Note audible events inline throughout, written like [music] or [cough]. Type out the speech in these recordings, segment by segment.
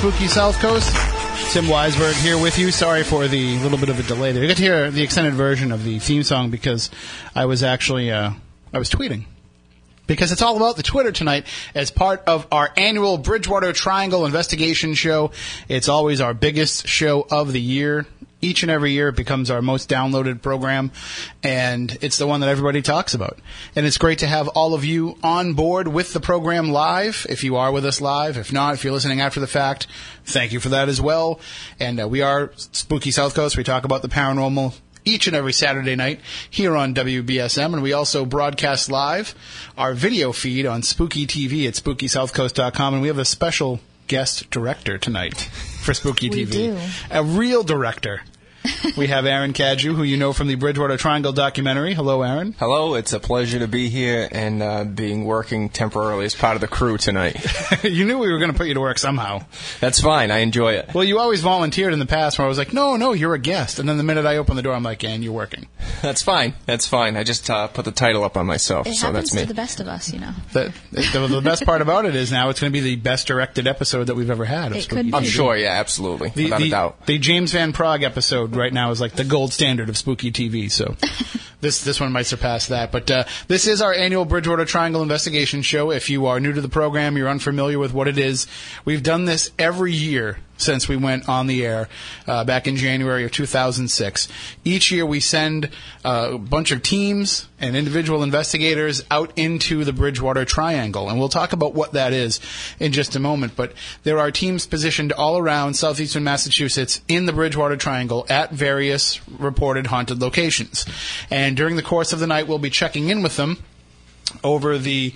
Spooky South Coast. Tim Weisberg here with you. Sorry for the little bit of a delay there. You got to hear the extended version of the theme song because I was actually uh, I was tweeting because it's all about the Twitter tonight as part of our annual Bridgewater Triangle investigation show. It's always our biggest show of the year. Each and every year it becomes our most downloaded program, and it's the one that everybody talks about. And it's great to have all of you on board with the program live, if you are with us live. If not, if you're listening after the fact, thank you for that as well. And uh, we are Spooky South Coast. We talk about the paranormal each and every Saturday night here on WBSM, and we also broadcast live our video feed on Spooky TV at SpookySouthCoast.com, and we have a special guest director tonight for Spooky We TV. do. A real director. We have Aaron Cadieux, who you know from the Bridgewater Triangle documentary. Hello, Aaron. Hello, it's a pleasure to be here and uh, being working temporarily as part of the crew tonight. [laughs] you knew we were going to put you to work somehow. That's fine. I enjoy it. Well, you always volunteered in the past where I was like, no, no, you're a guest. And then the minute I open the door, I'm like, and you're working. [laughs] That's fine. That's fine. I just uh, put the title up on myself, It so happens that's me. to the best of us, you know. The, the, the best part about it is now it's going to be the best directed episode that we've ever had. It Spooky could I'm sure. Yeah, absolutely, The, without the, a doubt. the James Van Praagh episode right now is like the gold standard of spooky TV. So [laughs] this this one might surpass that. But uh, this is our annual Bridgewater Triangle investigation show. If you are new to the program, you're unfamiliar with what it is. We've done this every year since we went on the air uh, back in January of 2006. Each year we send uh, a bunch of teams and individual investigators out into the Bridgewater Triangle, and we'll talk about what that is in just a moment. But there are teams positioned all around southeastern Massachusetts in the Bridgewater Triangle at various reported haunted locations. And during the course of the night, we'll be checking in with them over the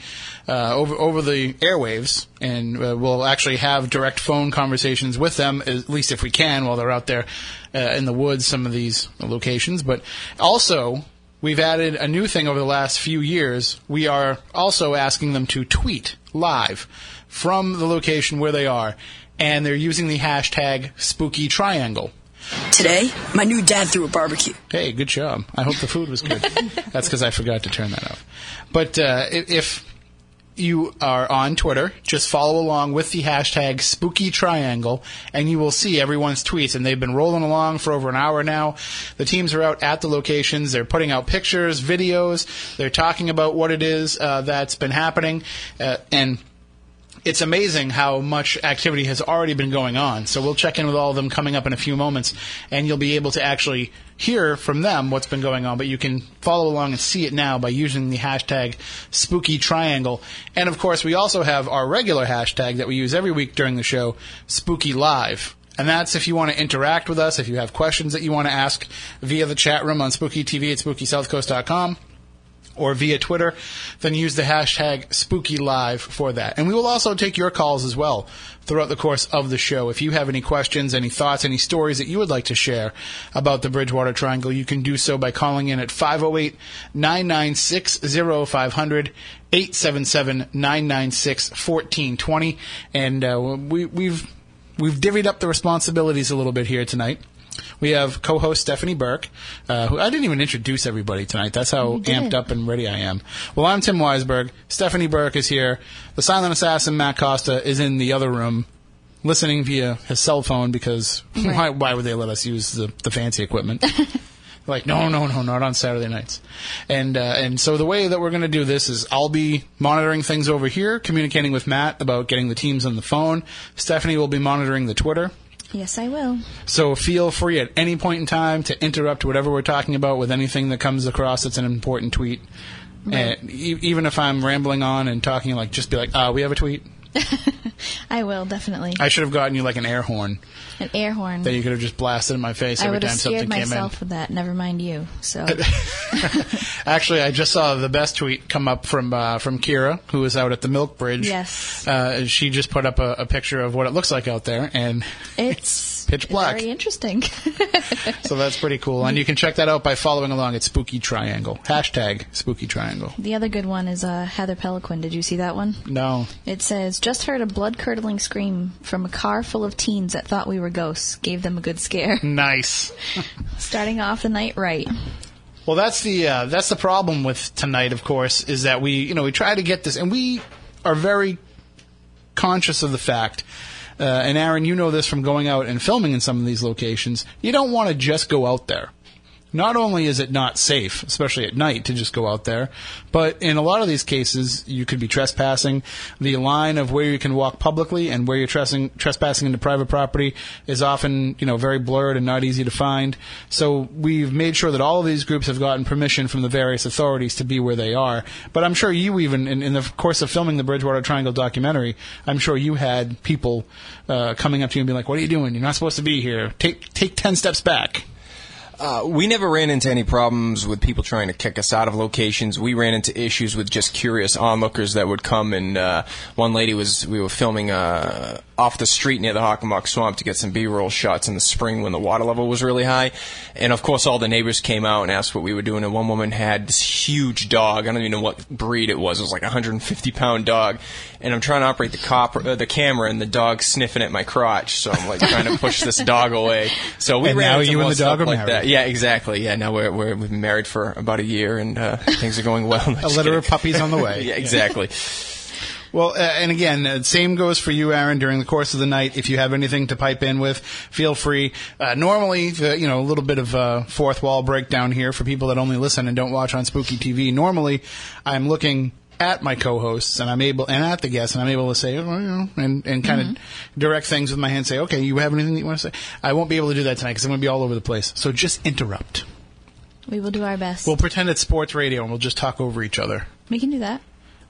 uh, over over the airwaves, and uh, we'll actually have direct phone conversations with them, at least if we can, while they're out there uh, in the woods. Some of these locations, but also. We've added a new thing over the last few years. We are also asking them to tweet live from the location where they are, and they're using the hashtag Spooky Triangle. Today, my new dad threw a barbecue. Hey, good job. I hope the food was good. [laughs] That's because I forgot to turn that off. But uh, if you are on Twitter, just follow along with the hashtag Spooky Triangle, and you will see everyone's tweets. And they've been rolling along for over an hour now. The teams are out at the locations. They're putting out pictures, videos. They're talking about what it is uh, that's been happening, uh, and it's amazing how much activity has already been going on. So we'll check in with all of them coming up in a few moments, and you'll be able to actually hear from them what's been going on. But you can follow along and see it now by using the hashtag Spooky Triangle. And of course, we also have our regular hashtag that we use every week during the show, Spooky Live. And that's if you want to interact with us, if you have questions that you want to ask via the chat room on Spooky TV at SpookySouthCoast.com or via Twitter, then use the hashtag SpookyLive for that. And we will also take your calls as well throughout the course of the show. If you have any questions, any thoughts, any stories that you would like to share about the Bridgewater Triangle, you can do so by calling in at 508 996 0500. 877 996 1420. And uh, we, we've, we've divvied up the responsibilities a little bit here tonight. We have co-host Stephanie Burke, uh, who I didn't even introduce everybody tonight. That's how amped up and ready I am. Well, I'm Tim Weisberg. Stephanie Burke is here. The silent assassin Matt Costa is in the other room, listening via his cell phone because [laughs] why, why would they let us use the, the fancy equipment? [laughs] like, no, no, no, not on Saturday nights. And uh, and so the way that we're going to do this is I'll be monitoring things over here, communicating with Matt about getting the teams on the phone. Stephanie will be monitoring the Twitter. Yes, I will. So feel free at any point in time to interrupt whatever we're talking about with anything that comes across that's an important tweet. And e- even if I'm rambling on and talking, like just be like, uh, we have a tweet. [laughs] I will definitely. I should have gotten you like an air horn An air horn. that you could have just blasted in my face every time scared something came in. I would have myself with that. Never mind you. So [laughs] Actually, I just saw the best tweet come up from uh, from Kira, who was out at the Milk Bridge. Yes. Uh, she just put up a, a picture of what it looks like out there, and it's pitch black. Very interesting. [laughs] so that's pretty cool. And you can check that out by following along at Spooky Triangle. Hashtag Spooky Triangle. the other good one is uh, Heather Peliquin. Did you see that one? No. It says, just heard a blood curdling scream from a car full of teens that thought we were ghosts. Gave them a good scare. [laughs] Nice. [laughs] Starting off the night right. Well, that's the uh, that's the problem with tonight. Of course, is that we you know we try to get this, and we are very conscious of the fact Uh, and Aaron, you know this from going out and filming in some of these locations. You don't want to just go out there. Not only is it not safe, especially at night, to just go out there, but in a lot of these cases, you could be trespassing. The line of where you can walk publicly and where you're trespassing, trespassing into private property is often, you know, very blurred and not easy to find. So we've made sure that all of these groups have gotten permission from the various authorities to be where they are. But I'm sure you even, in, in the course of filming the Bridgewater Triangle documentary, I'm sure you had people uh, coming up to you and being like, "What are you doing? You're not supposed to be here. Take take ten steps back." Uh, we never ran into any problems with people trying to kick us out of locations. We ran into issues with just curious onlookers that would come. And uh, one lady was we were filming uh, off the street near the Hockomock Swamp to get some B-roll shots in the spring when the water level was really high. And of course, all the neighbors came out and asked what we were doing. And one woman had this huge dog. I don't even know what breed it was. It was like a 150 pound dog. And I'm trying to operate the cop uh, the camera, and the dog's sniffing at my crotch. So I'm like trying to push this dog away. So we And ran now into you and the dog are like married. that. Yeah, exactly. Yeah, now we're, we're we've been married for about a year, and uh, things are going well. [laughs] A litter of puppies on the way. [laughs] yeah, exactly. Well, uh, and again, uh, same goes for you, Aaron. During the course of the night, if you have anything to pipe in with, feel free. Uh, normally, you know, a little bit of uh, fourth wall breakdown here for people that only listen and don't watch on Spooky TV. Normally, I'm looking at my co-hosts and I'm able and at the guests and I'm able to say, oh, you know, and and kind of direct things with my hand. Say, okay, you have anything that you want to say? I won't be able to do that tonight because I'm going to be all over the place. So just interrupt. We will do our best. We'll pretend it's sports radio and we'll just talk over each other. we can do that.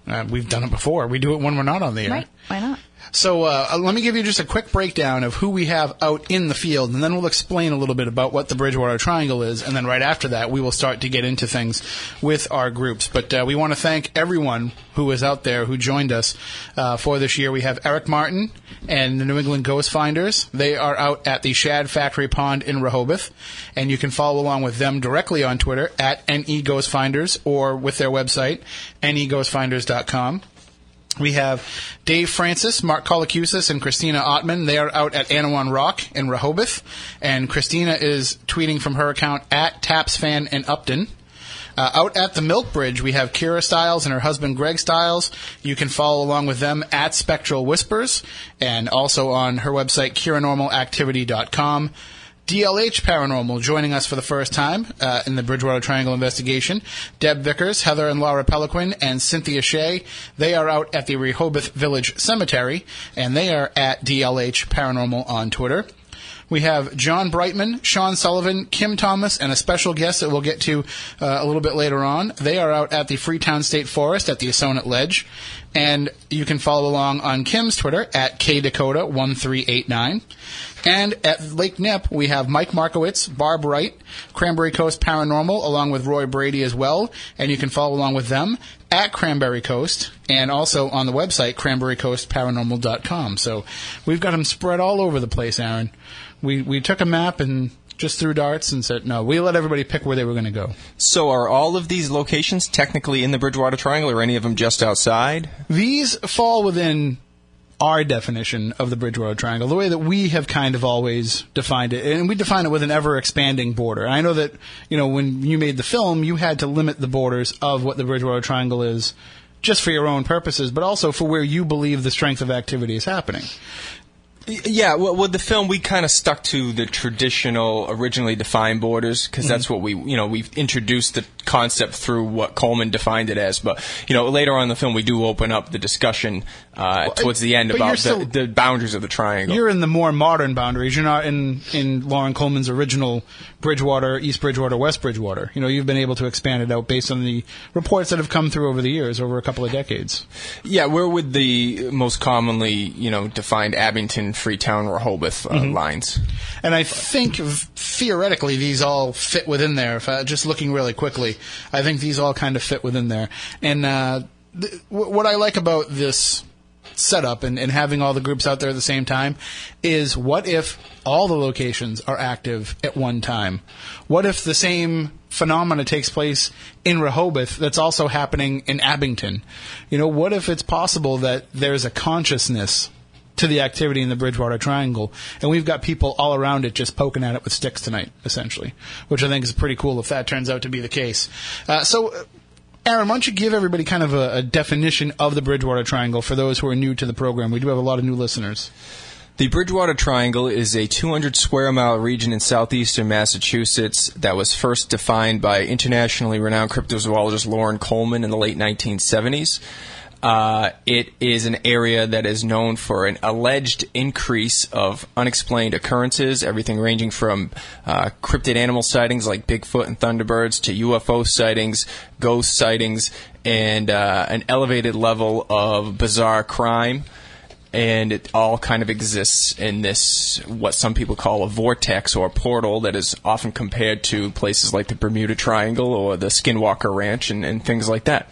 Uh, we've done it before. We do it when we're not on the air. Right? Why not? So uh, let me give you just a quick breakdown of who we have out in the field, and then we'll explain a little bit about what the Bridgewater Triangle is, and then right after that, we will start to get into things with our groups. But uh, we want to thank everyone who is out there who joined us uh, for this year. We have Eric Martin and the New England Ghost Finders. They are out at the Shad Factory Pond in Rehoboth, and you can follow along with them directly on Twitter at NE Ghost Finders or with their website, neghostfinders.com. We have Dave Francis, Mark Colacusis, and Christina Ottman. They are out at Anawan Rock in Rehoboth. And Christina is tweeting from her account at TapsFan in Upton. Uh, out at the Milk Bridge, we have Kira Stiles and her husband Greg Stiles. You can follow along with them at Spectral Whispers and also on her website, KiraNormalActivity.com. DLH Paranormal joining us for the first time uh, in the Bridgewater Triangle investigation. Deb Vickers, Heather and Laura Peliquin, and Cynthia Shea. They are out at the Rehoboth Village Cemetery, and they are at DLH Paranormal on Twitter. We have John Brightman, Sean Sullivan, Kim Thomas, and a special guest that we'll get to uh, a little bit later on. They are out at the Freetown State Forest at the Assonet Ledge. And you can follow along on Kim's Twitter at KDakota1389. And at Lake Nip, we have Mike Markowitz, Barb Wright, Cranberry Coast Paranormal, along with Roy Brady as well. And you can follow along with them at Cranberry Coast and also on the website, cranberrycoastparanormal.com. So we've got them spread all over the place, Aaron. We, we took a map and just threw darts and said, no, we let everybody pick where they were going to go. So, are all of these locations technically in the Bridgewater Triangle, or any of them just outside? These fall within our definition of the Bridgewater Triangle, the way that we have kind of always defined it, and we define it with an ever expanding border. I know that you know when you made the film, you had to limit the borders of what the Bridgewater Triangle is, just for your own purposes, but also for where you believe the strength of activity is happening. Yeah, well, with the film, we kind of stuck to the traditional, originally defined borders because mm-hmm. that's what we, you know, we've introduced the concept through what Coleman defined it as. But you know, later on in the film, we do open up the discussion uh, towards the end about still- the, the boundaries of the triangle. You're in the more modern boundaries. You're not in in Loren Coleman's original Bridgewater, East Bridgewater, West Bridgewater. You know, you've been able to expand it out based on the reports that have come through over the years, over a couple of decades. Yeah, we're with the most commonly, you know, defined Abington, Freetown, Rehoboth uh, lines. And I think theoretically these all fit within there. If I, just looking really quickly, I think these all kind of fit within there. And uh, th- what I like about this setup and, and having all the groups out there at the same time is what if all the locations are active at one time? What if the same phenomena takes place in Rehoboth that's also happening in Abington? You know, what if it's possible that there's a consciousness to the activity in the Bridgewater Triangle, and we've got people all around it just poking at it with sticks tonight, essentially, which I think is pretty cool if that turns out to be the case. Uh, so, uh, Aaron, why don't you give everybody kind of a, a definition of the Bridgewater Triangle for those who are new to the program? We do have a lot of new listeners. The Bridgewater Triangle is a 200 square mile region in southeastern Massachusetts that was first defined by internationally renowned cryptozoologist Loren Coleman in the late 1970s. Uh, it is an area that is known for an alleged increase of unexplained occurrences, everything ranging from uh, cryptid animal sightings like Bigfoot and Thunderbirds to UFO sightings, ghost sightings, and uh, an elevated level of bizarre crime and it all kind of exists in this what some people call a vortex or a portal that is often compared to places like the Bermuda Triangle or the Skinwalker Ranch and, and things like that.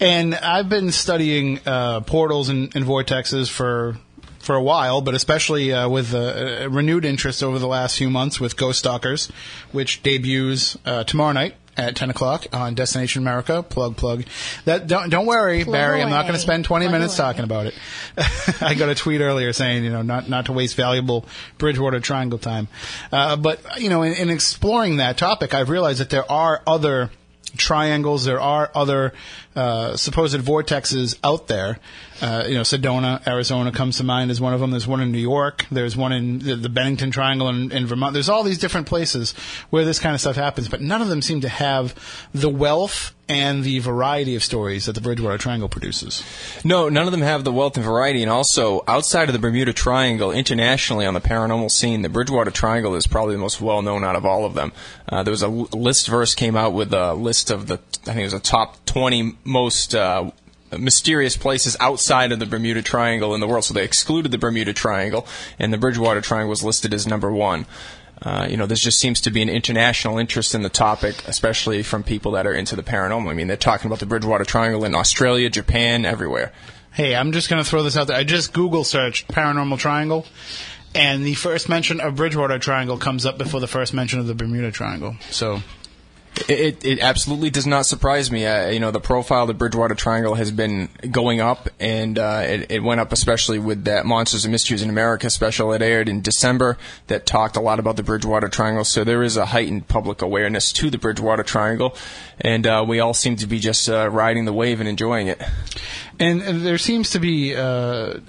And I've been studying uh, portals and, and vortexes for for a while, but especially uh, with a, a renewed interest over the last few months with Ghost Stalkers, which debuts uh, tomorrow night at 10 o'clock on Destination America. Plug, plug. That don't don't worry, Plug Barry. I'm not going to spend 20 Plug minutes away. talking about it. [laughs] I got a tweet earlier saying, you know, not not to waste valuable Bridgewater Triangle time. Uh, but you know, in, in exploring that topic, I've realized that there are other triangles. There are other uh, supposed vortexes out there. Uh, you know, Sedona, Arizona comes to mind as one of them. There's one in New York. There's one in the, the Bennington Triangle in, in Vermont. There's all these different places where this kind of stuff happens, but none of them seem to have the wealth and the variety of stories that the Bridgewater Triangle produces. No, none of them have the wealth and variety. And also, outside of the Bermuda Triangle, internationally on the paranormal scene, the Bridgewater Triangle is probably the most well known out of all of them. Uh, there was a Listverse came out with a list of the, I think it was the top 20 most uh, mysterious places outside of the Bermuda Triangle in the world. So they excluded the Bermuda Triangle, and the Bridgewater Triangle was listed as number one. Uh, you know, there just seems to be an international interest in the topic, especially from people that are into the paranormal. I mean, they're talking about the Bridgewater Triangle in Australia, Japan, everywhere. Hey, I'm just going to throw this out there. I just Google searched paranormal triangle, and the first mention of Bridgewater Triangle comes up before the first mention of the Bermuda Triangle. So It, it absolutely does not surprise me. Uh, you know, the profile of the Bridgewater Triangle has been going up, and uh, it, it went up especially with that Monsters and Mysteries in America special that aired in December that talked a lot about the Bridgewater Triangle. So there is a heightened public awareness to the Bridgewater Triangle, and uh, we all seem to be just uh, riding the wave and enjoying it. And, and there seems to be, uh,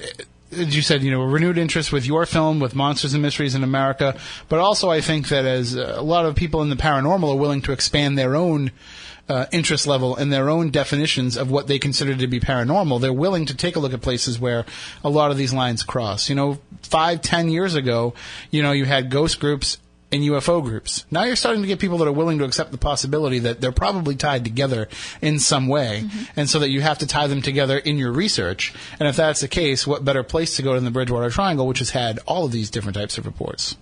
as you said, you know, renewed interest with your film, with Monsters and Mysteries in America. But also, I think that as uh, a lot of people in the paranormal are willing to expand their own uh, interest level and their own definitions of what they consider to be paranormal, they're willing to take a look at places where a lot of these lines cross. You know, five, ten years ago, you know, you had ghost groups and UFO groups. Now you're starting to get people that are willing to accept the possibility that they're probably tied together in some way, mm-hmm. and so that you have to tie them together in your research. And if that's the case, what better place to go than the Bridgewater Triangle, which has had all of these different types of reports?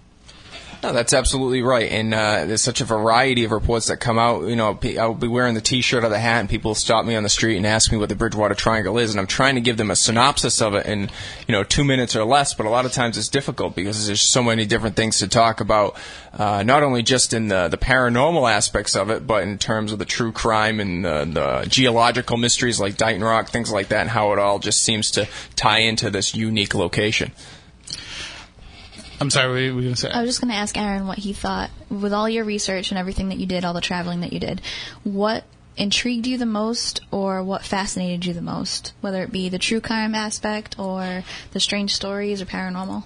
No, that's absolutely right. And uh, there's such a variety of reports that come out. You know, I'll be wearing the T-shirt or the hat, and people stop me on the street and ask me what the Bridgewater Triangle is, and I'm trying to give them a synopsis of it in you know two minutes or less. But a lot of times it's difficult because there's so many different things to talk about. Uh, not only just in the the paranormal aspects of it, but in terms of the true crime and the, the geological mysteries like Dighton Rock, things like that, and how it all just seems to tie into this unique location. I'm sorry, what were you going to say? I was just going to ask Aaron what he thought with all your research and everything that you did, all the traveling that you did. What intrigued you the most, or what fascinated you the most? Whether it be the true crime aspect, or the strange stories, or paranormal.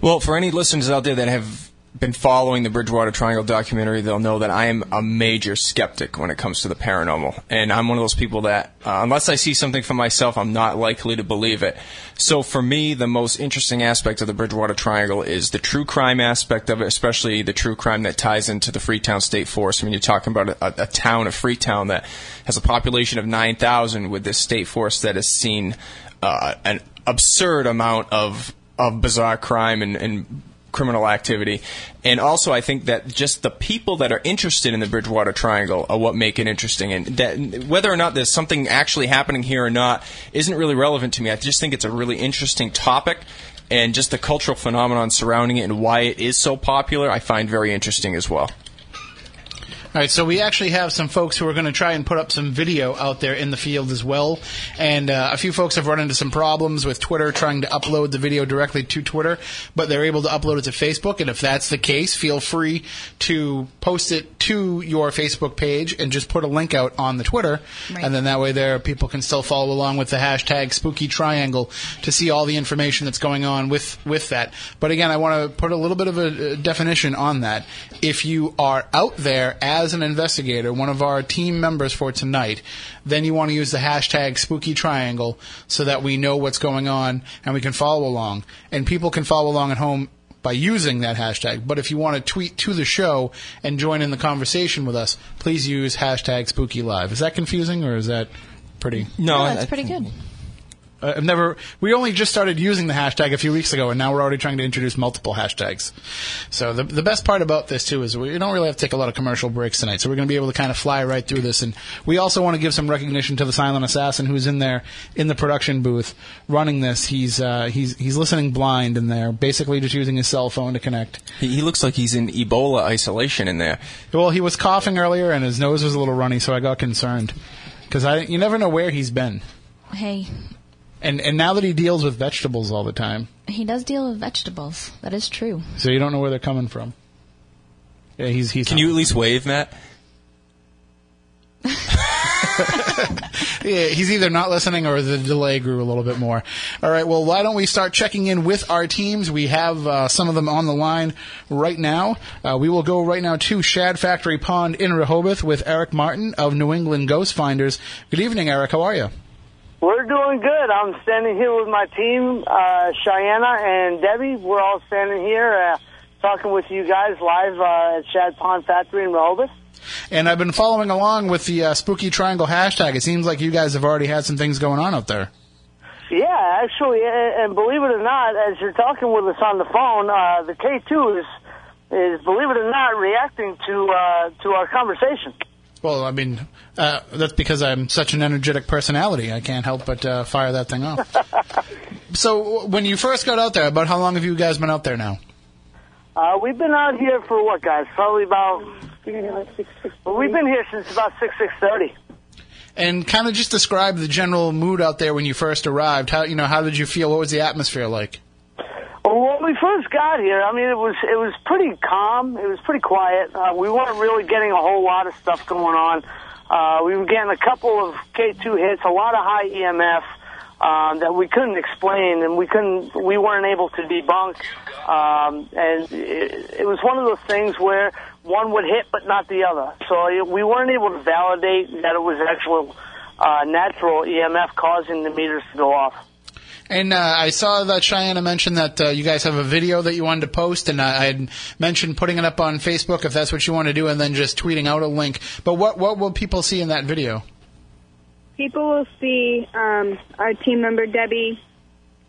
Well, for any listeners out there that have been following the Bridgewater Triangle documentary, they'll know that I am a major skeptic when it comes to the paranormal. And I'm one of those people that, uh, unless I see something for myself, I'm not likely to believe it. So for me, the most interesting aspect of the Bridgewater Triangle is the true crime aspect of it, especially the true crime that ties into the Freetown State Forest. I mean, you're talking about a, a town of Freetown that has a population of 9,000 with this state forest that has seen uh, an absurd amount of of bizarre crime and, and criminal activity. And also, I think that just the people that are interested in the Bridgewater Triangle are what make it interesting. And that whether or not there's something actually happening here or not isn't really relevant to me. I just think it's a really interesting topic. And just the cultural phenomenon surrounding it and why it is so popular, I find very interesting as well. All right, so we actually have some folks who are going to try and put up some video out there in the field as well. And uh, a few folks have run into some problems with Twitter trying to upload the video directly to Twitter, but they're able to upload it to Facebook. And if that's the case, feel free to post it to your Facebook page and just put a link out on the Twitter, Right. and then that way there people can still follow along with the hashtag Spooky Triangle to see all the information that's going on with with that. But again, I want to put a little bit of a uh, definition on that. If you are out there as an investigator, one of our team members for tonight, then you want to use the hashtag Spooky Triangle so that we know what's going on and we can follow along, and people can follow along at home by using that hashtag. But if you want to tweet to the show and join in the conversation with us, please use hashtag Spooky Live. Is that confusing or is that pretty? No, that's pretty good. Uh, I've never. We only just started using the hashtag a few weeks ago, and now we're already trying to introduce multiple hashtags. So the the best part about this too is we don't really have to take a lot of commercial breaks tonight. So we're going to be able to kind of fly right through this, and we also want to give some recognition to the silent assassin who's in there in the production booth running this. He's uh, he's he's listening blind in there, basically just using his cell phone to connect. He, he looks like he's in Ebola isolation in there. Well, he was coughing earlier, and his nose was a little runny, so I got concerned because I you never know where he's been. Hey, And and now that he deals with vegetables all the time, he does deal with vegetables. That is true. so you don't know where they're coming from. Yeah, he's he's. Can you at least wave, Matt? [laughs] Yeah, he's either not listening or the delay grew a little bit more. All right, well, why don't we start checking in with our teams? We have uh, some of them on the line right now. Uh, we will go right now to Shad Factory Pond in Rehoboth with Eric Martin of New England Ghost Finders. Good evening, Eric. How are you? We're doing good. I'm standing here with my team, uh, Cheyenne and Debbie. We're all standing here uh, talking with you guys live uh, at Shad Pond Factory in Rehoboth. And I've been following along with the uh, Spooky Triangle hashtag. It seems like you guys have already had some things going on out there. Yeah, actually, and and believe it or not, as you're talking with us on the phone, uh, the K2 is, is, believe it or not, reacting to uh, to our conversation. Well, I mean, uh, that's because I'm such an energetic personality. I can't help but uh, fire that thing off. [laughs] so, when you first got out there, about how long have you guys been out there now? Uh, we've been out here for what, guys? Probably about. Well, we've been here since about six six thirty. And kind of just describe the general mood out there when you first arrived. How you know? How did you feel? What was the atmosphere like? Well, when we first got here, I mean, it was it was pretty calm. It was pretty quiet. Uh, we weren't really getting a whole lot of stuff going on. Uh, we were getting a couple of K2 hits, a lot of high EMF um, that we couldn't explain, and we couldn't, we weren't able to debunk. Um, and it, it was one of those things where one would hit, but not the other. So we weren't able to validate that it was actual uh, natural EMF causing the meters to go off. And uh, I saw that Cheyenne mentioned that uh, you guys have a video that you wanted to post, and I I had mentioned putting it up on Facebook if that's what you want to do, and then just tweeting out a link. But what what will people see in that video? People will see um, our team member Debbie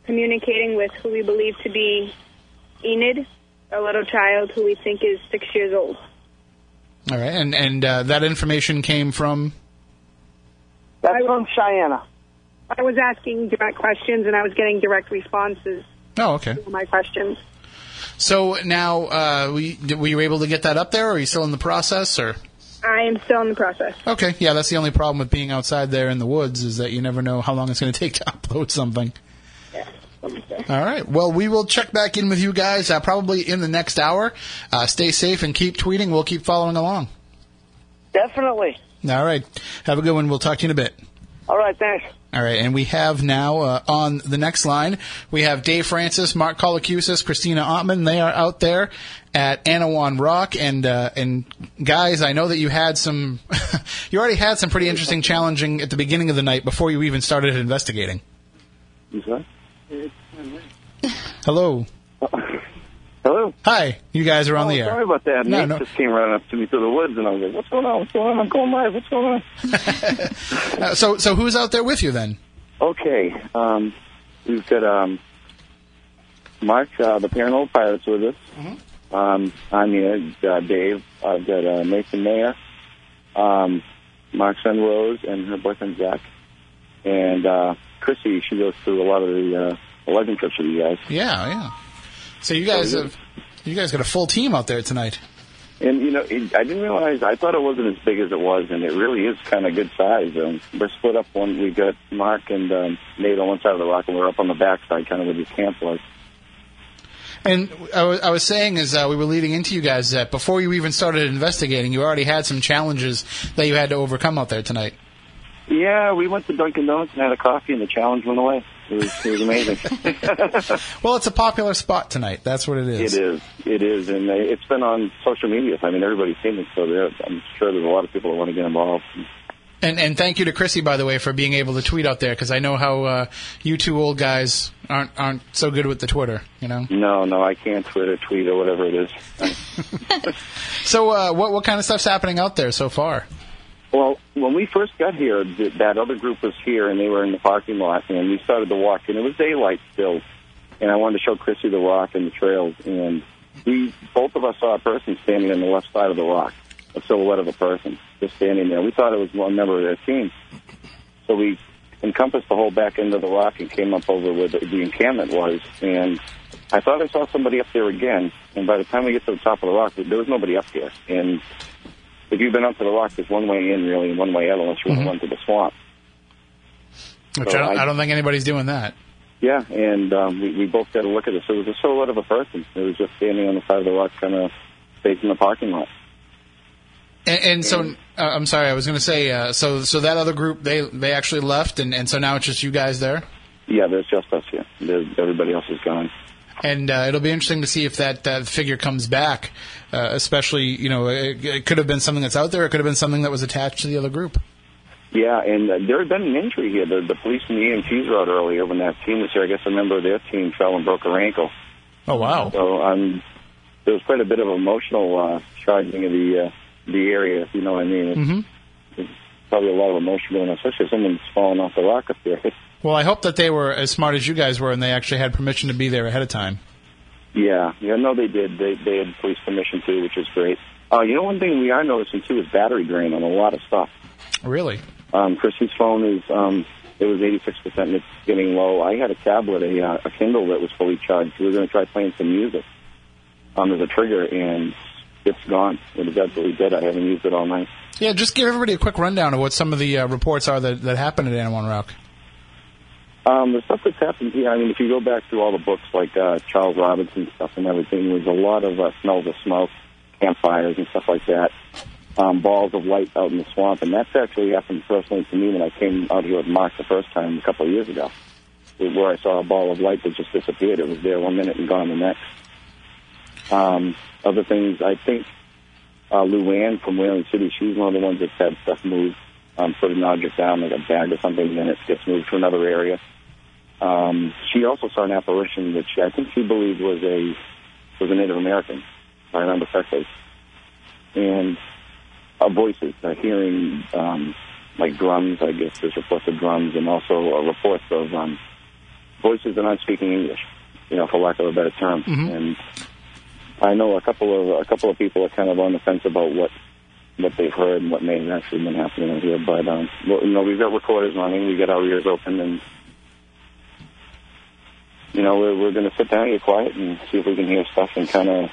communicating with who we believe to be Enid, a little child who we think is six years old. All right, and and uh, that information came from. That's from Cheyenne. I was asking direct questions and I was getting direct responses Oh, okay. to my questions. So now, uh, we, did- were you able to get that up there? Or are you still in the process, or? I am still in the process. Okay, yeah, that's the only problem with being outside there in the woods is that you never know how long it's going [laughs] to take to upload something. All right. Well, we will check back in with you guys uh, probably in the next hour. Uh, stay safe and keep tweeting. We'll keep following along. Definitely. All right. Have a good one. We'll talk to you in a bit. All right, thanks. All right, and we have now uh, on the next line, we have Dave Francis, Mark Colacusis, Christina Ottman. They are out there at Anawan Rock, and uh, and guys, I know that you had some, [laughs] you already had some pretty interesting, challenging at the beginning of the night before you even started investigating. Hello, [laughs] Hello. hi, you guys are on oh, the air. Sorry about that. No, Nate no. just came running up to me through the woods, and I was like, "What's going on? What's going on? I'm going live. What's going on?" [laughs] Uh, so so who's out there with you then? Okay. Um, we've got um, Mark, uh, the Paranormal Pirates, with us. Mm-hmm. Um, I'm here. Uh, Dave. I've got uh, Nathan Mayer, um, Mark's son Rose, and her boyfriend Zach, and uh, Chrissy. She goes through a lot of the uh, the legend trips with you guys. Yeah, yeah. So you guys have, you guys got a full team out there tonight. And you know, it, I didn't realize. I thought it wasn't as big as it was, and it really is kind of good size. Um, we're split up. One we got Mark and um, Nate on one side of the rock, and we're up on the back side, kind of where this camp was. And I was, was saying as uh, we were leading into you guys that before you even started investigating, you already had some challenges that you had to overcome out there tonight. Yeah, we went to Dunkin' Donuts and had a coffee, and the challenge went away. It was, it was amazing. [laughs] Well, it's a popular spot tonight. That's what it is. It is. It is, and it's been on social media. I mean, everybody's seen it, so there, I'm sure there's a lot of people that want to get involved. And and thank you to Chrissy, by the way, for being able to tweet out there because I know how uh, you two old guys aren't aren't so good with the Twitter. You know. No, no, I can't Twitter, tweet, or whatever it is. [laughs] [laughs] So uh, what what kind of stuff's happening out there so far? Well, when we first got here, th- that other group was here, and they were in the parking lot, and we started to walk, and it was daylight still, and I wanted to show Chrissy the rock and the trails, and we both of us saw a person standing on the left side of the rock, a silhouette of a person just standing there. We thought it was one member of their team, so we encompassed the whole back end of the rock and came up over where the, the encampment was, and I thought I saw somebody up there again, and by the time we get to the top of the rock, there was nobody up there, and if you've been up to the rock, there's one way in really and one way out unless you want to run to the swamp. Which So I, don't, I- I don't think anybody's doing that. Yeah, and um, we, we both got a look at it. So it was a silhouette of a person. It was just standing on the side of the rock, kind of facing the parking lot. And, and so uh, I'm sorry, I was going to say uh, so so that other group they they actually left, and, and so now it's just you guys there. Yeah, there's just us here. There's, everybody else is gone. And uh, it'll be interesting to see if that, that figure comes back, uh, especially, you know, it, it could have been something that's out there. It could have been something that was attached to the other group. Yeah, and uh, there had been an injury here. The, the police and the EMTs were out earlier when that team was here. I guess a member of their team fell and broke her ankle. Oh, wow. So um, there was quite a bit of emotional uh, charging of the uh, the area. if You know what I mean? It's, Mhm. it's probably a lot of emotion going on, especially if someone's falling off the rock up there. [laughs] Well, I hope that they were as smart as you guys were and they actually had permission to be there ahead of time. Yeah, yeah, no, they did. They they had police permission too, which is great. Uh, you know, one thing we are noticing too is battery drain on a lot of stuff. Really? Um, Chrissy's phone is um, it was 86 percent and it's getting low. I had a tablet, a uh, a Kindle that was fully charged. We were going to try playing some music um, as a trigger, and it's gone. It is absolutely dead. I haven't used it all night. Yeah, just give everybody a quick rundown of what some of the uh, reports are that, that happened at Anawan Rock. Um, the stuff that's happened here, I mean, if you go back through all the books like uh, Charles Robinson stuff and everything, there's a lot of uh, smells of smoke, campfires and stuff like that, um, balls of light out in the swamp. And that's actually happened personally to me when I came out here with Mark the first time a couple of years ago, where I saw a ball of light that just disappeared. It was there one minute and gone the next. Um, other things, I think uh, Luann from Whaling City, she's one of the ones that's had stuff moved, um, put an object down, like a bag or something, and then it gets moved to another area. Um, she also saw an apparition, which I think she believed was a was a Native American, if I remember correctly, and uh, voices, uh, hearing um, like drums. I guess there's reports of drums, and also uh, reports of um, voices that aren't speaking English, you know, for lack of a better term. And I know a couple of a couple of people are kind of on the fence about what what they've heard and what may have actually been happening here. But um, well, you know, we've got recorders running, we got our ears open, and you know, we're we're going to sit down, get quiet, and see if we can hear stuff and kind of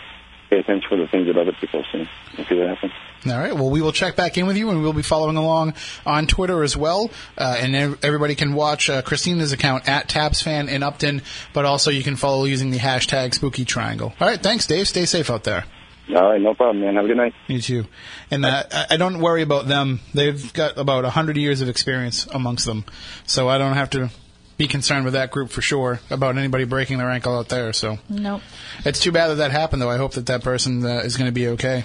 pay attention for the things that other people see and see what happens. All right. Well, we will check back in with you, and we'll be following along on Twitter as well. Uh, and ev- everybody can watch uh, Christina's account at TapsFan in Upton, but also you can follow using the hashtag Spooky Triangle. All right. Thanks, Dave. Stay safe out there. All right, no problem, man. Have a good night. You too. And uh, I I don't worry about them. They've got about a hundred years of experience amongst them, so I don't have to be concerned with that group for sure about anybody breaking their ankle out there. So Nope. it's too bad that that happened, though. I hope that that person uh, is going to be okay.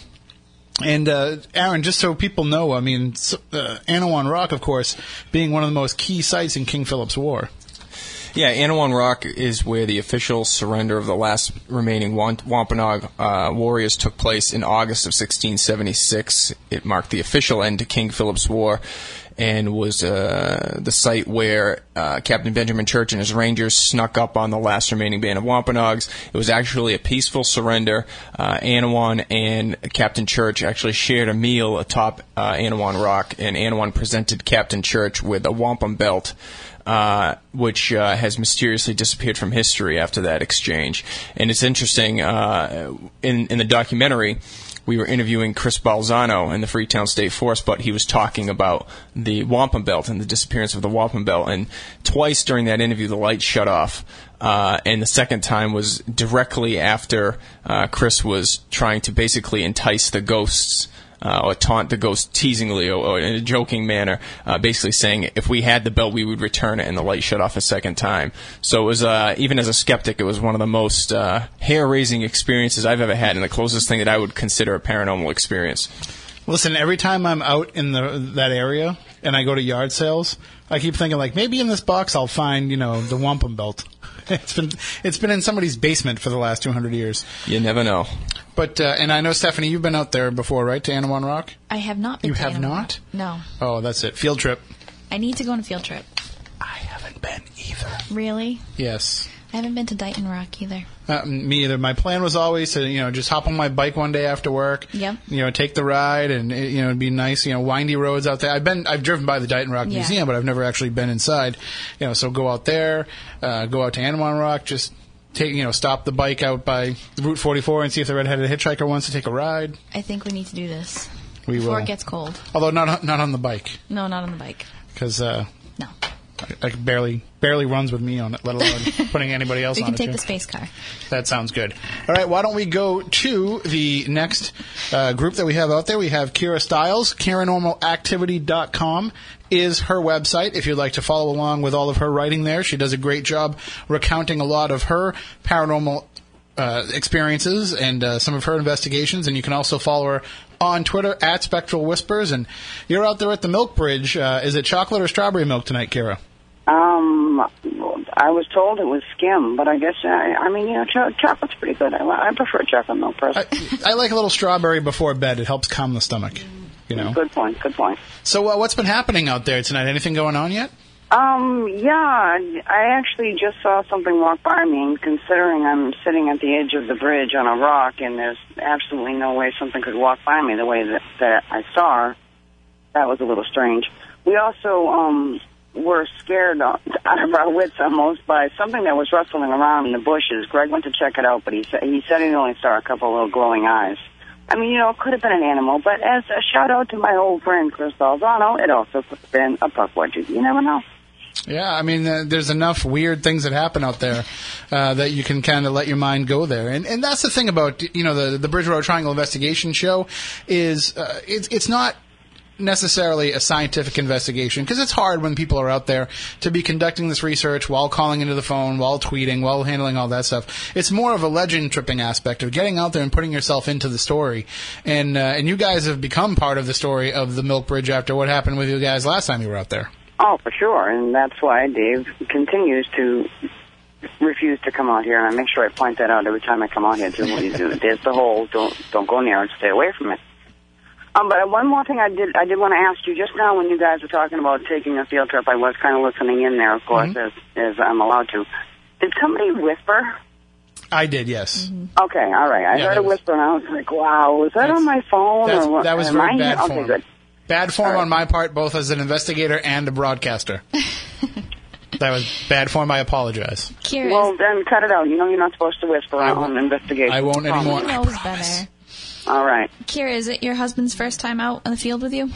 And uh, Aaron, just so people know, I mean, uh, Anawan Rock, of course, being one of the most key sites in King Philip's War. Yeah, Anawan Rock is where the official surrender of the last remaining Wampanoag uh, warriors took place in August of 1676. It marked the official end to King Philip's War and was uh, the site where uh, Captain Benjamin Church and his rangers snuck up on the last remaining band of Wampanoags. It was actually a peaceful surrender. Uh, Anawan and Captain Church actually shared a meal atop uh, Anawan Rock, and Anawan presented Captain Church with a wampum belt uh, which uh, has mysteriously disappeared from history after that exchange. And it's interesting uh, in in the documentary. we were interviewing Chris Balzano in the Freetown State Forest, but he was talking about the wampum belt and the disappearance of the wampum belt. And twice during that interview, the lights shut off. Uh, and the second time was directly after uh, Chris was trying to basically entice the ghosts uh, or taunt the ghost teasingly or, or in a joking manner, uh, basically saying if we had the belt, we would return it, and the light shut off a second time. So it was, uh, even as a skeptic, it was one of the most uh, hair-raising experiences I've ever had, and the closest thing that I would consider a paranormal experience. Listen, every time I'm out in the that area and I go to yard sales, I keep thinking like maybe in this box I'll find you know the wampum belt. [laughs] It's been it's been in somebody's basement for the last 200 years. You never know. But uh, and I know Stephanie, you've been out there before, right? To Anawan Rock. I have not been You to have Animal not? Rock. No. Oh, that's it. Field trip. I need to go on a field trip. I haven't been either. Really? Yes. I haven't been to Dighton Rock either. Uh, me either. My plan was always to, you know, just hop on my bike one day after work. Yep. You know, take the ride, and it, you know, it'd be nice. You know, windy roads out there. I've been, I've driven by the Dighton Rock Yeah. Museum, but I've never actually been inside. You know, so go out there, uh, go out to Anawan Rock, just take, you know, stop the bike out by Route 44 and see if the redheaded hitchhiker wants to take a ride. I think we need to do this We before will. it gets cold. Although not not on the bike, No, not on the bike. because uh, No. Like barely barely runs with me on it, let alone [laughs] putting anybody else We on can take too. the space car. That sounds good. All right, why don't we go to the next uh, group that we have out there? We have Kira Stiles. KiraNormalActivity.com is her website. If you'd like to follow along with all of her writing there, she does a great job recounting a lot of her paranormal uh, experiences and uh, some of her investigations. And you can also follow her on Twitter at Spectral Whispers. And you're out there at the Milk Bridge. Uh, is it chocolate or strawberry milk tonight, Kira? Um, I was told it was skim, but I guess I, I mean, you know, cho- chocolate's pretty good. I, I prefer chocolate milk I, personally. I like a little strawberry before bed. It helps calm the stomach. You know. Good point. Good point. So, uh, what's been happening out there tonight? Anything going on yet? Um, yeah, I actually just saw something walk by me, and considering I'm sitting at the edge of the bridge on a rock, and there's absolutely no way something could walk by me the way that, that I saw her, that was a little strange. We also, um, were scared [laughs] out of our wits almost by something that was rustling around in the bushes. Greg went to check it out, but he said he said he only saw a couple little glowing eyes. I mean, you know, it could have been an animal, but as a shout out to my old friend Chris Balzano, it also could have been a pukwudgie. You never know. Yeah, I mean, uh, there's enough weird things that happen out there uh, that you can kind of let your mind go there, and and that's the thing about you know the the Bridgewater Triangle Investigation Show is uh, it's it's not necessarily a scientific investigation because it's hard when people are out there to be conducting this research while calling into the phone, while tweeting, while handling all that stuff. It's more of a legend tripping aspect of getting out there and putting yourself into the story. And uh, and you guys have become part of the story of the Milk Bridge after what happened with you guys last time you were out there. Oh, for sure, and that's why Dave continues to refuse to come out here, and I make sure I point that out every time I come out here. To what you do, [laughs] there's the hole. Don't don't go near it. Stay away from it. Um, but one more thing I did I did want to ask you just now when you guys were talking about taking a field trip. I was kind of listening in there, of course, as as I'm allowed to. Did somebody whisper? I did, yes. Okay, all right. I Yeah, heard a was- whisper, and I was like, "Wow, was that That's- on my phone or what?" that was Am very I- bad okay, form. good. Bad form All right. on my part, both as an investigator and a broadcaster. [laughs] that was bad form. I apologize. Kira, Well, then cut it out. You know you're not supposed to whisper I on won't- investigation. I won't anymore. he I knows promise. better. All right. Kira, is it your husband's first time out in the field with you?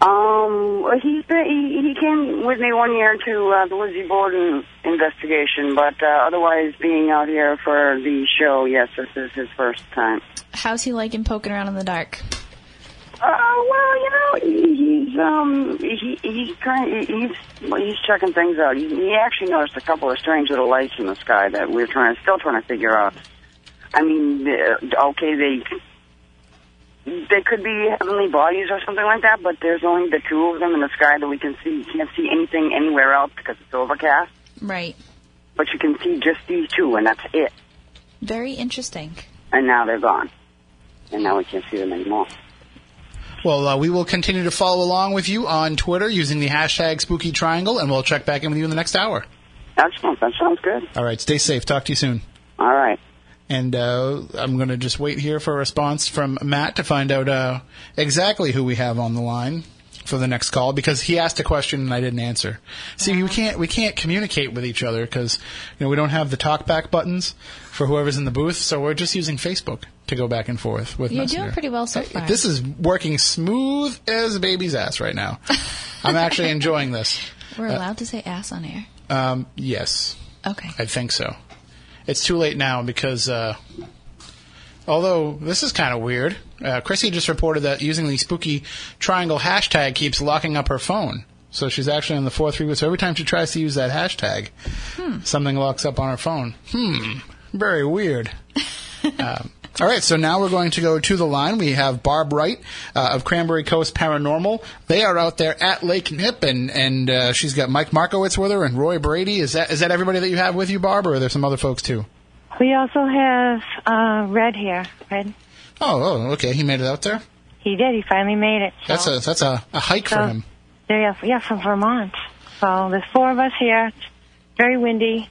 Um, well, he's been, he he came with me one year to uh, the Lizzie Borden investigation, but uh, otherwise being out here for the show, yes, this is his first time. How's he liking poking around in the dark? Uh, well, you know, he's um he he's trying he's well, he's checking things out. He, he actually noticed a couple of strange little lights in the sky that we're trying still trying to figure out. I mean, uh, okay, they they could be heavenly bodies or something like that, but there's only the two of them in the sky that we can see. You can't see anything anywhere else because it's overcast. Right. But you can see just these two, and that's it. Very interesting. And now they're gone, and now we can't see them anymore. Well, uh, we will continue to follow along with you on Twitter using the hashtag Spooky Triangle, and we'll check back in with you in the next hour. Excellent. That sounds good. All right, stay safe. Talk to you soon. All right. And uh, I'm going to just wait here for a response from Matt to find out uh, exactly who we have on the line. for the next call because he asked a question and I didn't answer. See, we can't we can't communicate with each other because you know we don't have the talkback buttons for whoever's in the booth, so we're just using Facebook to go back and forth with You're Messenger. doing pretty well so far. This is working smooth as a baby's ass right now. [laughs] I'm actually enjoying this. We're allowed to say ass on air. Um, yes, Okay. I think so. It's too late now because, uh, although this is kind of weird, uh, Chrissy just reported that using the spooky triangle hashtag keeps locking up her phone. So she's actually on the fourth reboot. So every time she tries to use that hashtag, something locks up on her phone. Hmm, very weird. [laughs] um, all right, so now we're going to go to the line. We have Barb Wright uh, of Cranberry Coast Paranormal. They are out there at Lake Nip, and and uh, she's got Mike Markowitz with her and Roy Brady. Is that is that everybody that you have with you, Barb, or are there some other folks too? We also have uh, Red here. Red. Oh, oh, okay. He made it out there. He did. He finally made it. So. That's a that's a, a hike for him. Yeah, yeah, from Vermont. So there's four of us here. It's very windy.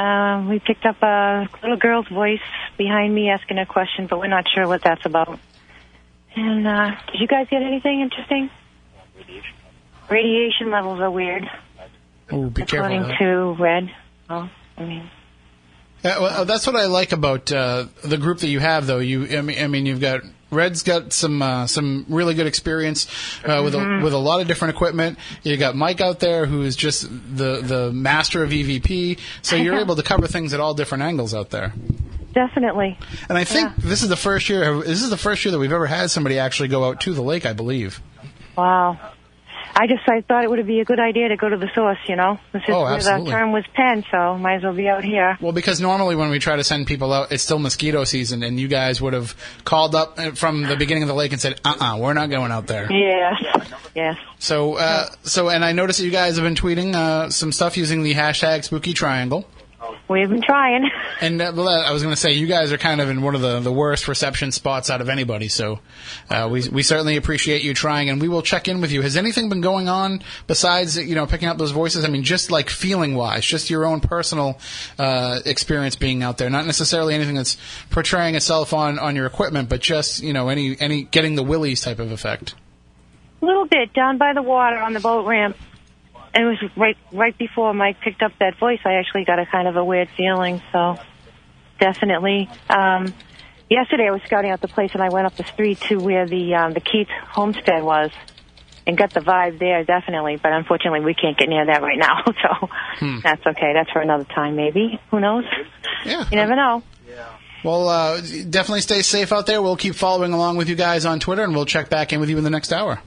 Um, we picked up a little girl's voice behind me asking a question, but we're not sure what that's about. And uh, did you guys get anything interesting? Radiation levels are weird, Oh, be careful. according that. to Red. Well, I mean, Yeah, well, uh, that's what I like about uh, the group that you have, though. You, I mean, I mean you've got Red's got some uh, some really good experience uh, with a, with a lot of different equipment. You got Mike out there who is just the the master of EVP, so you're [laughs] able to cover things at all different angles out there. definitely. And I think Yeah. this is the first year. This is the first year that we've ever had somebody actually go out to the lake. I believe. Wow. I just I thought it would be a good idea to go to the source, you know. This is Oh, where the term was penned, so might as well be out here. Well, because normally when we try to send people out, it's still mosquito season, and you guys would have called up uh, from the beginning of the lake and said, "Uh, uh-uh, uh, we are not going out there." Yes. Yes. So, uh, so, and I noticed that you guys have been tweeting uh, some stuff using the hashtag Spooky Triangle. We've been trying. And uh, I was going to say, you guys are kind of in one of the, the worst reception spots out of anybody. So, uh, we we certainly appreciate you trying, and we will check in with you. Has anything been going on besides you know picking up those voices? I mean, just like feeling wise, just your own personal uh, experience being out there, not necessarily anything that's portraying itself on on your equipment, but just you know any any getting the willies type of effect. A little bit down by the water on the boat ramp. And it was right right before Mike picked up that voice. I actually got a kind of a weird feeling. So definitely. Um, yesterday I was scouting out the place, and I went up the street to where the um, the Keats homestead was, and got the vibe there definitely. But unfortunately, we can't get near that right now. [laughs] So that's okay. That's for another time, maybe. Who knows? Yeah. You never know. Yeah. Well, uh, definitely stay safe out there. We'll keep following along with you guys on Twitter, and we'll check back in with you in the next hour.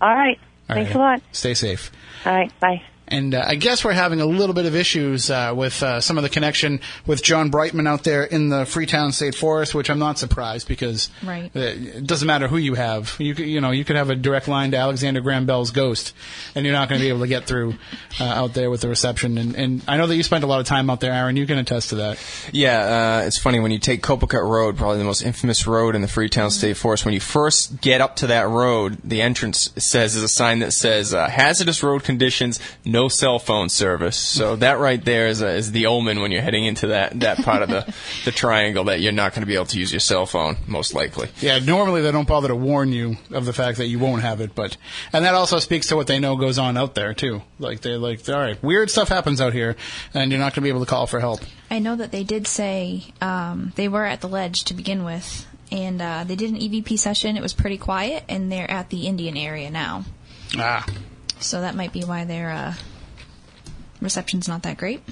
All right. All Thanks right. a lot. Stay safe. All right. Bye. And uh, I guess we're having a little bit of issues uh, with uh, some of the connection with John Brightman out there in the Freetown State Forest, which I'm not surprised because Right. uh, it doesn't matter who you have. You could, you know you could have a direct line to Alexander Graham Bell's ghost, and you're not going to be able to get through uh, out there with the reception. And, and I know that you spent a lot of time out there, Aaron. You can attest to that. Yeah, uh, it's funny when you take Copicut Road, probably the most infamous road in the Freetown State Forest. When you first get up to that road, the entrance says is a sign that says uh, "hazardous road conditions, no cell phone service." So that right there is, a, is the omen when you're heading into that that part of the the triangle that you're not going to be able to use your cell phone, most likely. Yeah, normally they don't bother to warn you of the fact that you won't have it, but and that also speaks to what they know goes on out there too. Like they're like, all right, weird stuff happens out here, and you're not going to be able to call for help. I know that they did say um, they were at the ledge to begin with, and uh, they did an EVP session. It was pretty quiet, and they're at the Indian area now. Ah, So that might be why their uh, reception's not that great.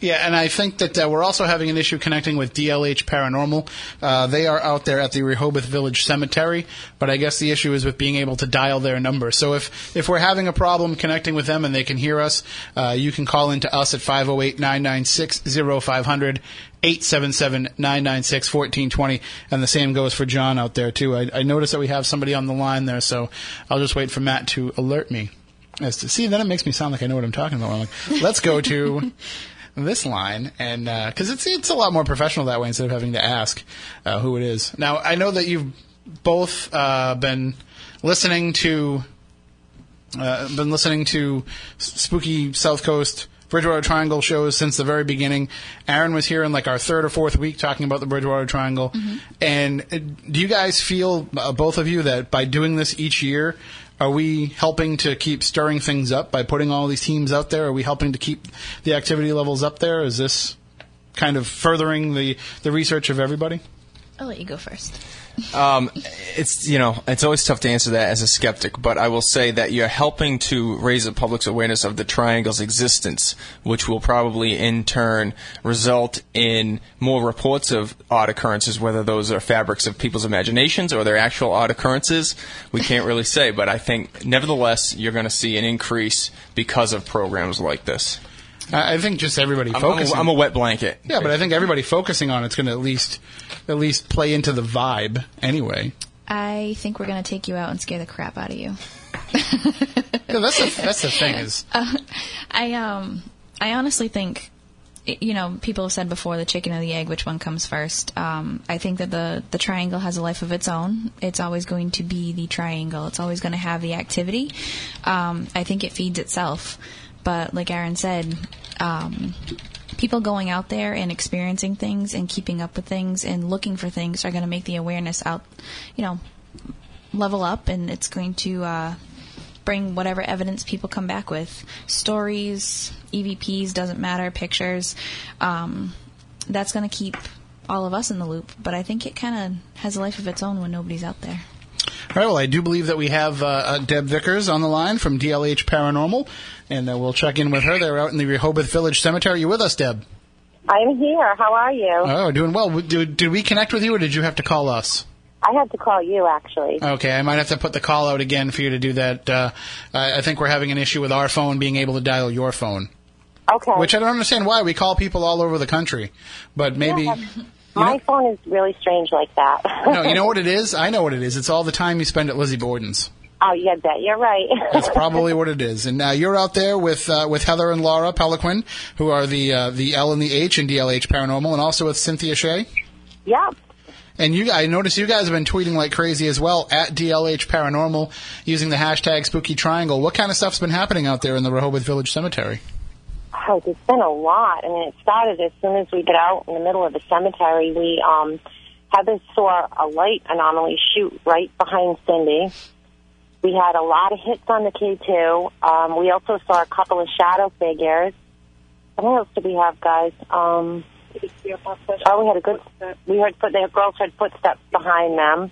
Yeah, and I think that uh, we're also having an issue connecting with DLH Paranormal. Uh, they are out there at the Rehoboth Village Cemetery, but I guess the issue is with being able to dial their number. So if, if we're having a problem connecting with them and they can hear us, uh, you can call into us at 508-996-0500, 877-996-1420, and the same goes for John out there too. I, I noticed that we have somebody on the line there, so I'll just wait for Matt to alert me. As to, see, then it makes me sound like I know what I'm talking about. I'm like, let's go to [laughs] this line, and because it's it's a lot more professional that way instead of having to ask uh, who it is. Now I know that you've both uh, been listening to uh, been listening to spooky South Coast Bridgewater Triangle shows since the very beginning. Aaron was here in like our third or fourth week talking about the Bridgewater Triangle. And uh, do you guys feel, uh, both of you, that by doing this each year, Are we helping to keep stirring things up by putting all these teams out there? Are we helping to keep the activity levels up there? Is this kind of furthering the, the research of everybody? I'll let you go first. Um, it's you know it's always tough to answer that as a skeptic, but I will say that you're helping to raise the public's awareness of the triangle's existence, which will probably in turn result in more reports of odd occurrences, whether those are fabrics of people's imaginations or they're actual odd occurrences. We can't really say, but I think nevertheless you're going to see an increase because of programs like this. I I think just everybody I'm, I'm a- focusing. I'm a wet blanket. yeah, but I think everybody focusing on it's going to at least at least play into the vibe anyway. I think we're going to take you out and scare the crap out of you. [laughs] Yeah, that's the, that's the thing is [laughs] I um I honestly think you know people have said before the chicken or the egg which one comes first um, I think that the the triangle has a life of its own it's always going to be the triangle it's always going to have the activity um, I think it feeds itself but like Aaron said um, people going out there and experiencing things and keeping up with things and looking for things are going to make the awareness out you know level up and it's going to uh, bring whatever evidence people come back with. Stories evps doesn't matter pictures um, that's going to keep all of us in the loop. But i think it kind of has a life of its own when nobody's out there All right, well, I do believe that we have uh, uh, Deb Vickers on the line from DLH Paranormal, and uh, we'll check in with her. They're out in the Rehoboth Village Cemetery. You with us, Deb? I'm here. How are you? Oh, doing well. Did, did we connect with you, or did you have to call us? I had to call you actually. Okay, I might have to put the call out again for you to do that. Uh, I I think we're having an issue with our phone being able to dial your phone, Okay. which I don't understand why. We call people all over the country, but maybe. My phone is really strange like that. [laughs] no, you know what it [laughs] is? I know what it is. It's all the time you spend at Lizzie Borden's. oh, yeah, bet you're right. That's [laughs] probably what it is. And uh, you're out there with uh, with Heather and Laura Peliquin, who are the uh, the L and the H in DLH Paranormal, and also with Cynthia Shea. Yeah. And you, I noticed you guys have been tweeting like crazy as well at DLH Paranormal using the hashtag Spooky Triangle. What kind of stuff's been happening out there in the Rehoboth Village Cemetery? Oh, there's been a lot. I mean, it started as soon as we get out in the middle of the cemetery. We um, Heather saw a light anomaly shoot right behind Cindy. We had a lot of hits on the K2. Um, we also saw a couple of shadow figures. What else did we have, guys? Um, oh, we had a good. We heard foot. The girls heard footsteps behind them.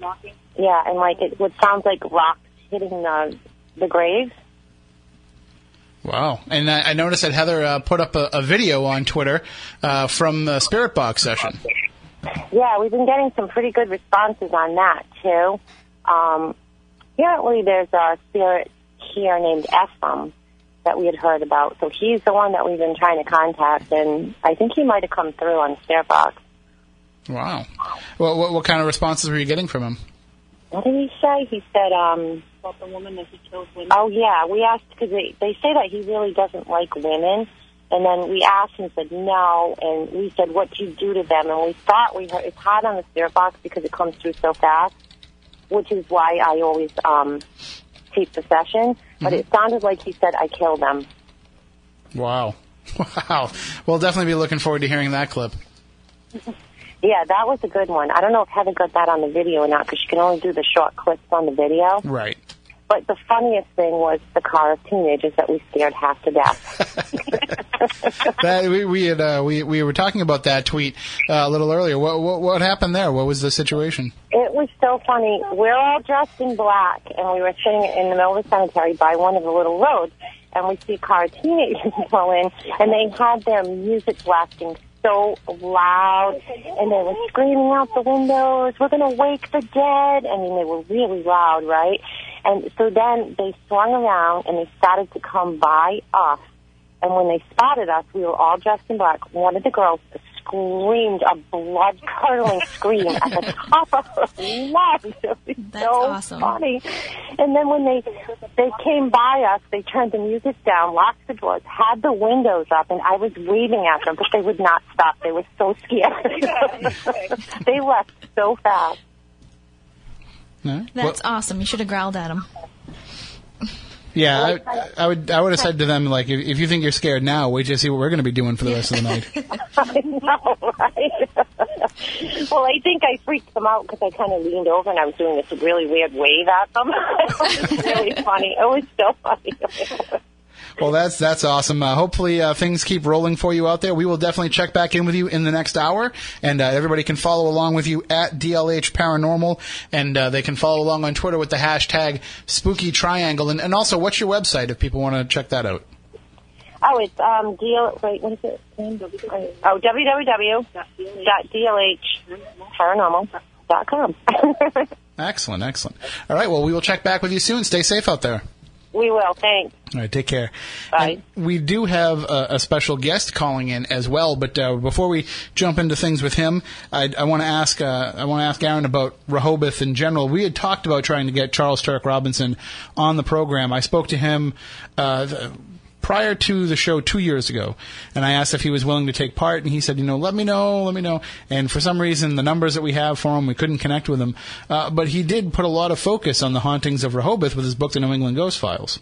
Knocking. Yeah, and like it would sound like rocks hitting the the grave. Wow! And I, I noticed that Heather uh, put up a, a video on Twitter uh, from the Spirit Box session. Yeah, we've been getting some pretty good responses on that too. Um, apparently, there's a spirit here named Ephraim that we had heard about. So he's the one that we've been trying to contact, and I think he might have come through on Spirit Box. Wow! What, what, what kind of responses were you getting from him? What did he say? He said, um, About the woman that he killed women. "Oh yeah." We asked because they they say that he really doesn't like women, and then we asked and said no, and we said, "What do you do to them?" And we thought we heard it's hard on the Spirit Box because it comes through so fast, which is why I always um, tape the session. But it sounded like he said, "I kill them." Wow! [laughs] Wow! We'll definitely be looking forward to hearing that clip. [laughs] Yeah, that was a good one. I don't know if Heather got that on the video or not because she can only do the short clips on the video. Right. But the funniest thing was the car of teenagers that we scared half to death. [laughs] [laughs] that we we had uh, we we were talking about that tweet uh, a little earlier. What, what what happened there? What was the situation? It was so funny. We're all dressed in black, and we were sitting in the middle of the cemetery by one of the little roads, and we see a car of teenagers [laughs] pull in, and they had their music blasting so loud, and they were screaming out the windows, "We're going to wake the dead!" I mean, they were really loud, right? And so then they swung around, and they started to come by us. And when they spotted us, we were all dressed in black. One of the girls screamed a blood curdling [laughs] scream at the top of her lungs. It was That's so awesome. funny. And then when they they came by us, they turned the music down, locked the doors, had the windows up, and I was waving at them, but they would not stop. They were so scared. [laughs] they left so fast. No? That's awesome. You should have growled at him. Yeah, I, I would I would have said to them like, if, if you think you're scared now, wait till you see what we're going to be doing for the rest of the night. [laughs] I know, right? [laughs] well, I think I freaked them out because I kind of leaned over and I was doing this really weird wave at them. [laughs] it was really funny. It was so funny. Well, that's that's awesome. Uh, hopefully, uh, things keep rolling for you out there. We will definitely check back in with you in the next hour, and uh, everybody can follow along with you at DLH Paranormal, and uh, they can follow along on Twitter with the hashtag Spooky Triangle. And, and also, what's your website if people want to check that out? Oh, it's um deal. Wait, what is it? Oh, www.dlhparanormal.com. [laughs] Excellent, excellent. All right, well, we will check back with you soon. Stay safe out there. We will. Thanks. All right, take care. Bye. And we do have a, a special guest calling in as well, but uh, before we jump into things with him, I, I want to ask uh, I want to ask Aaron about Rehoboth in general. We had talked about trying to get Charles Turek Robinson on the program. I spoke to him. Uh, Prior to the show two years ago, and I asked if he was willing to take part, and he said, "You know, let me know, let me know." And for some reason, the numbers that we have for him, we couldn't connect with him. Uh, but he did put a lot of focus on the hauntings of Rehoboth with his book, The New England Ghost Files.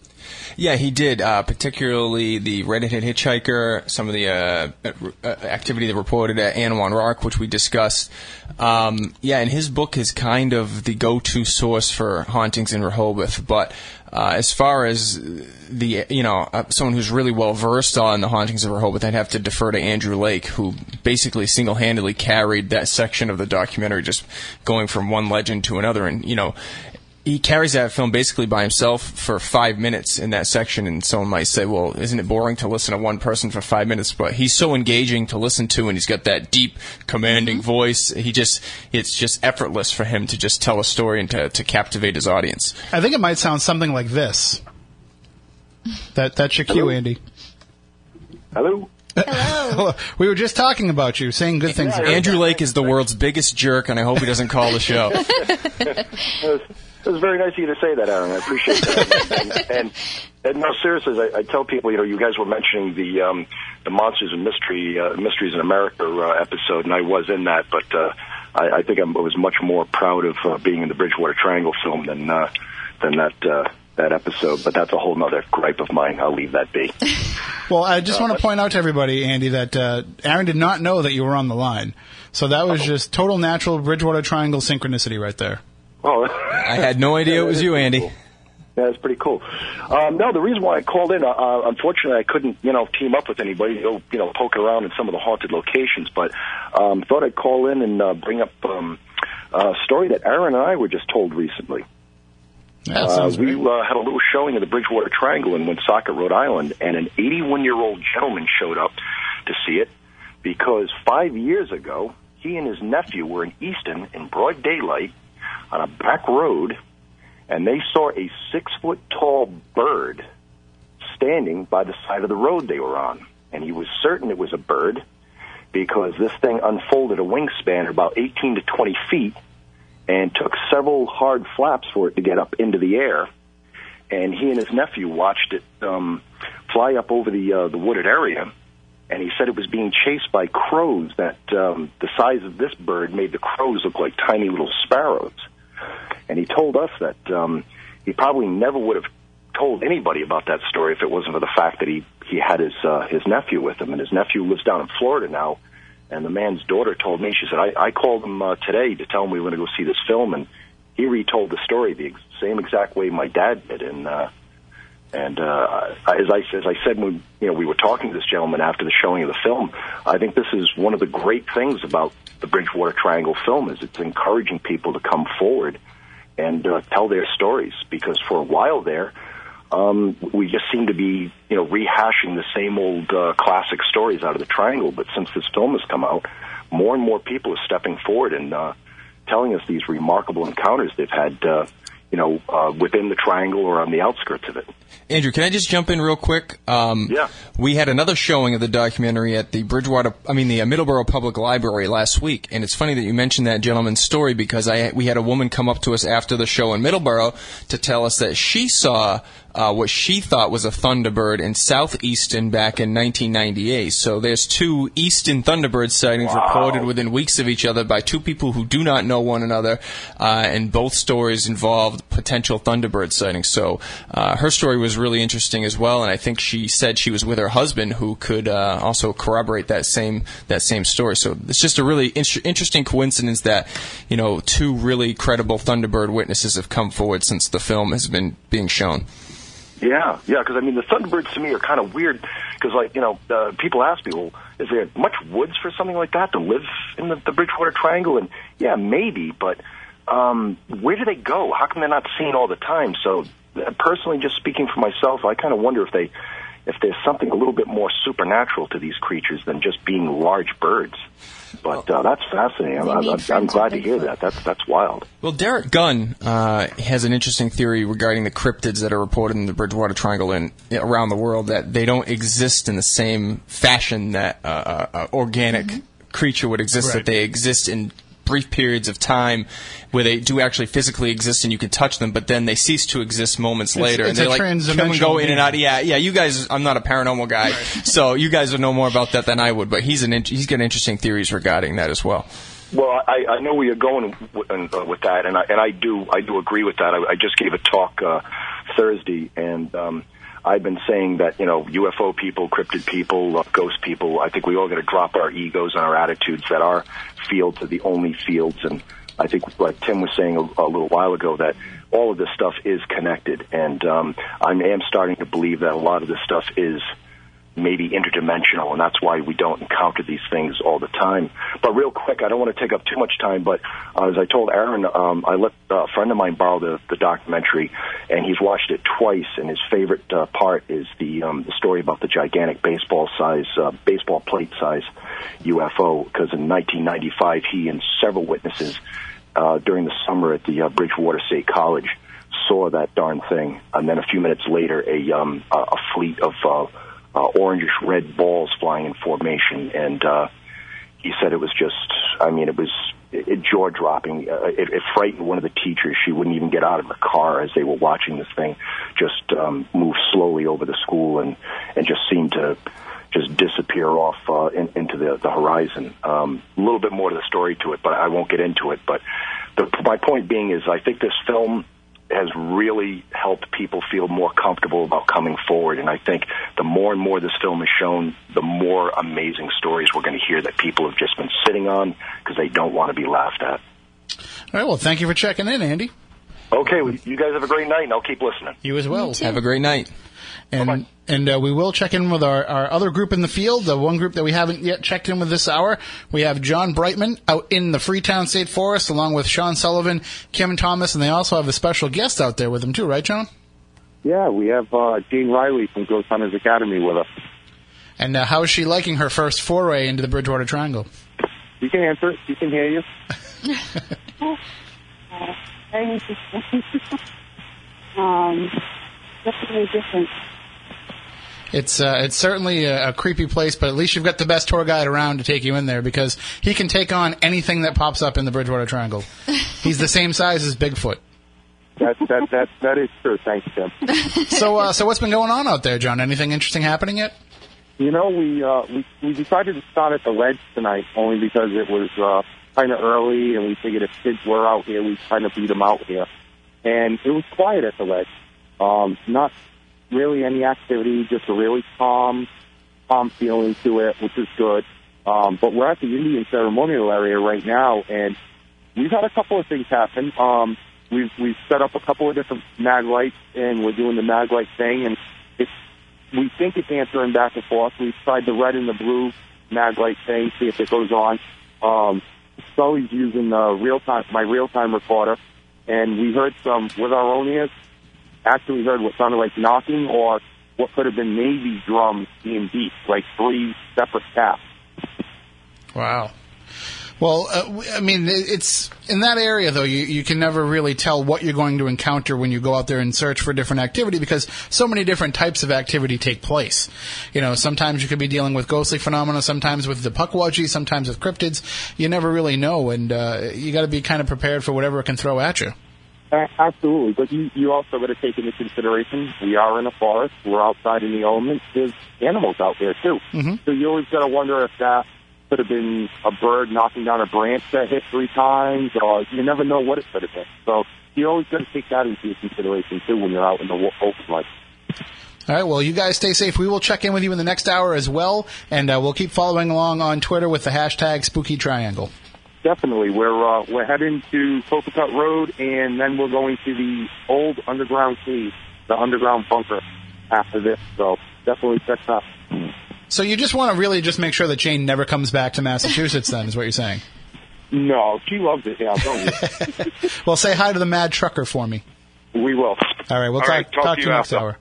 Yeah, he did. Uh, particularly the redheaded hitchhiker, some of the uh, uh, activity that reported at Anawan Rock, which we discussed. Um, yeah, and his book is kind of the go-to source for hauntings in Rehoboth. But uh, as far as the you know uh, someone who's really well versed on the hauntings of Rehoboth, I'd have to defer to Andrew Lake, who basically single-handedly carried that section of the documentary, just going from one legend to another, and you know he carries that film basically by himself for five minutes in that section, and someone might say, "Well, isn't it boring to listen to one person for five minutes?" But he's so engaging to listen to, and he's got that deep, commanding mm-hmm. voice. He just—it's just effortless for him to just tell a story and to, to captivate his audience. I think it might sound something like this. That that's your cue, Andy. Hello. Hello. [laughs] we were just talking about you, saying good things. Andrew Lake is the world's biggest jerk, and I hope he doesn't call the show. [laughs] [laughs] It was, very nice of you to say that, Aaron. I appreciate that. [laughs] and, and, and no, seriously, I, I tell people, you know, you guys were mentioning the um, the Monsters and Mystery uh, Mysteries in America uh, episode, and I was in that, but uh, I, I think I'm, I was much more proud of uh, being in the Bridgewater Triangle film than uh, than that. Uh, that episode, but that's a whole other gripe of mine. I'll leave that be. [laughs] Well, I just want to point out to everybody, Andy, that uh, Aaron did not know that you were on the line. So that was just total natural Bridgewater Triangle synchronicity right there. Oh, [laughs] I had no idea it was you, Andy. Yeah, that's pretty cool. Um, no, the reason why I called in, uh, uh, unfortunately, I couldn't, you know, team up with anybody to go, you know, poke around in some of the haunted locations, but um, thought I'd call in and uh, bring up um, a story that Aaron and I were just told recently. That Uh, we uh, had a little showing of the Bridgewater Triangle in Woonsocket, Rhode Island, and an 81 year old gentleman showed up to see it because five years ago, he and his nephew were in Easton in broad daylight on a back road, and they saw a six foot tall bird standing by the side of the road they were on. And he was certain it was a bird because this thing unfolded a wingspan of about 18 to 20 feet and took several hard flaps for it to get up into the air. And he and his nephew watched it um, fly up over the uh, the wooded area. And he said it was being chased by crows that um, the size of this bird made the crows look like tiny little sparrows. And he told us that um, he probably never would have told anybody about that story if it wasn't for the fact that he he had his uh, his nephew with him, and his nephew lives down in Florida now. And the man's daughter told me, she said, I, I called him uh, today to tell him we were going to go see this film, and he retold the story the ex- same exact way my dad did. And uh, and uh, as I as I said when you know we were talking to this gentleman after the showing of the film, I think this is one of the great things about the Bridgewater Triangle film is it's encouraging people to come forward and uh, tell their stories because for a while there um, we just seem to be, you know, rehashing the same old uh, classic stories out of the Triangle. But since this film has come out, more and more people are stepping forward and uh, telling us these remarkable encounters they've had, uh, you know, uh, within the Triangle or on the outskirts of it. Andrew, can I just jump in real quick? Um, Yeah. We had another showing of the documentary at the Bridgewater, I mean the uh, Middleborough Public Library last week, and it's funny that you mentioned that gentleman's story because I we had a woman come up to us after the show in Middleborough to tell us that she saw uh, what she thought was a thunderbird in southeastern back in 1998. So there's two eastern thunderbird sightings reported within weeks of each other by two people who do not know one another, uh, and both stories involved potential Thunderbird sightings. So uh, her story was really interesting as well, and I think she said she was with her husband, who could uh, also corroborate that same that same story. So it's just a really in- interesting coincidence that you know two really credible Thunderbird witnesses have come forward since the film has been being shown. Yeah, yeah, because I mean, the Thunderbirds to me are kind of weird because, like, you know, uh, people ask me, well, is there much woods for something like that to live in the, the Bridgewater Triangle? And yeah, maybe, but um, where do they go? How come they're not seen all the time? So, uh, personally, just speaking for myself, I kind of wonder if they, if there's something a little bit more supernatural to these creatures than just being large birds. But uh, that's fascinating. I'm, I'm, I'm glad to hear that. That's that's wild. Well, Derek Gunn uh, has an interesting theory regarding the cryptids that are reported in the Bridgewater Triangle and around the world that they don't exist in the same fashion that uh, uh, uh, organic creature would exist. Right. That they exist in brief periods of time where they do actually physically exist and you can touch them, but then they cease to exist moments It's- later, it's and they a like come and go in and out. Yeah, yeah. You guys, I'm not a paranormal guy, so you guys would know more about that than I would. But he's an in- he's got interesting theories regarding that as well. Well, I, I know where you're going with, uh, with that, and I, and I do I do agree with that. I, I just gave a talk uh, Thursday, and um, I've been saying that you know UFO people, cryptid people, uh, ghost people. I think we all got to drop our egos and our attitudes that our fields are the only fields, and I think like Tim was saying a, a little while ago that all of this stuff is connected, and um, I am starting to believe that a lot of this stuff is maybe interdimensional, and that's why we don't encounter these things all the time. But real quick, I don't want to take up too much time, but uh, as I told Aaron, um, I let a friend of mine borrow the, the documentary, and he's watched it twice, and his favorite uh, part is the, um, the story about the gigantic baseball size, uh, baseball plate size UFO, because in 1995, he and several witnesses uh, during the summer at the uh, Bridgewater State College saw that darn thing, and then a few minutes later, a um, a fleet of uh, uh, orangish red balls flying in formation, and uh, he said it was just, I mean, it was it, it jaw dropping. Uh, it, it frightened one of the teachers. She wouldn't even get out of the car as they were watching this thing just um, move slowly over the school and and just seem to just disappear off uh, in, into the, the horizon. Um, a little bit more to the story to it, but I won't get into it. But the, my point being is, I think this film has really helped people feel more comfortable about coming forward. And I think the more and more this film is shown, the more amazing stories we're going to hear that people have just been sitting on because they don't want to be laughed at. All right. Well, thank you for checking in, Andy. Okay, well, you guys have a great night, and I'll keep listening. You as well. Have a great night. And and uh, we will check in with our, our other group in the field, the one group that we haven't yet checked in with this hour. We have John Brightman out in the Freetown State Forest, along with Sean Sullivan, Kim Thomas, and they also have a special guest out there with them too, right, John? Yeah, we have uh, Jane Riley from Ghost Hunters Academy with us. And uh, how is she liking her first foray into the Bridgewater Triangle? You can answer. She can hear you. [laughs] [laughs] very interesting. [laughs] um, definitely different. It's uh, it's certainly a, a creepy place, but at least you've got the best tour guide around to take you in there because he can take on anything that pops up in the Bridgewater Triangle. [laughs] He's the same size as Bigfoot. That that that that is true. Thanks, Tim. [laughs] So uh, so what's been going on out there, John? Anything interesting happening yet? You know, we uh, we we decided to start at the ledge tonight only because it was uh, kind of early, and we figured if kids were out here, we'd kind of beat them out here. And it was quiet at the ledge. Um, not really any activity, just a really calm, calm feeling to it, which is good. Um, but we're at the Indian ceremonial area right now, and we've had a couple of things happen. Um, we've we've set up a couple of different mag lights, and we're doing the mag light thing, and it's we think it's answering back and forth. We've tried the red and the blue mag light thing, see if it goes on. Um, Sully's using uh, the real time my real time recorder, and we heard some with our own ears. Actually, heard what sounded like knocking or what could have been Navy drums being beat, like three separate taps. Wow. Well, uh, I mean, it's in that area though. You you can never really tell what you're going to encounter when you go out there and search for different activity because so many different types of activity take place. You know, sometimes you could be dealing with ghostly phenomena, sometimes with the pukwudgie, sometimes with cryptids. You never really know, and uh, you got to be kind of prepared for whatever it can throw at you. Absolutely, but you, you also got to take into consideration we are in a forest. We're outside in the elements. There's animals out there too. Mm-hmm. So you always got to wonder if that could have been a bird knocking down a branch that hit three times, or you never know what it could have been. So you always got to take that into consideration too when you're out in the open like. All right. Well, you guys stay safe. We will check in with you in the next hour as well, and uh, we'll keep following along on Twitter with the hashtag Spooky Triangle. Definitely, we're uh, we're heading to Copicut Road, and then we're going to the old underground cave, the underground bunker, after this. So definitely check that. So you just want to really just make sure that Jane never comes back to Massachusetts. then is what you're saying? No, she loves it. Yeah, don't you? [laughs] Well, say hi to the Mad Trucker for me. we will. All right. We'll All talk, right, talk talk to to you you next hour.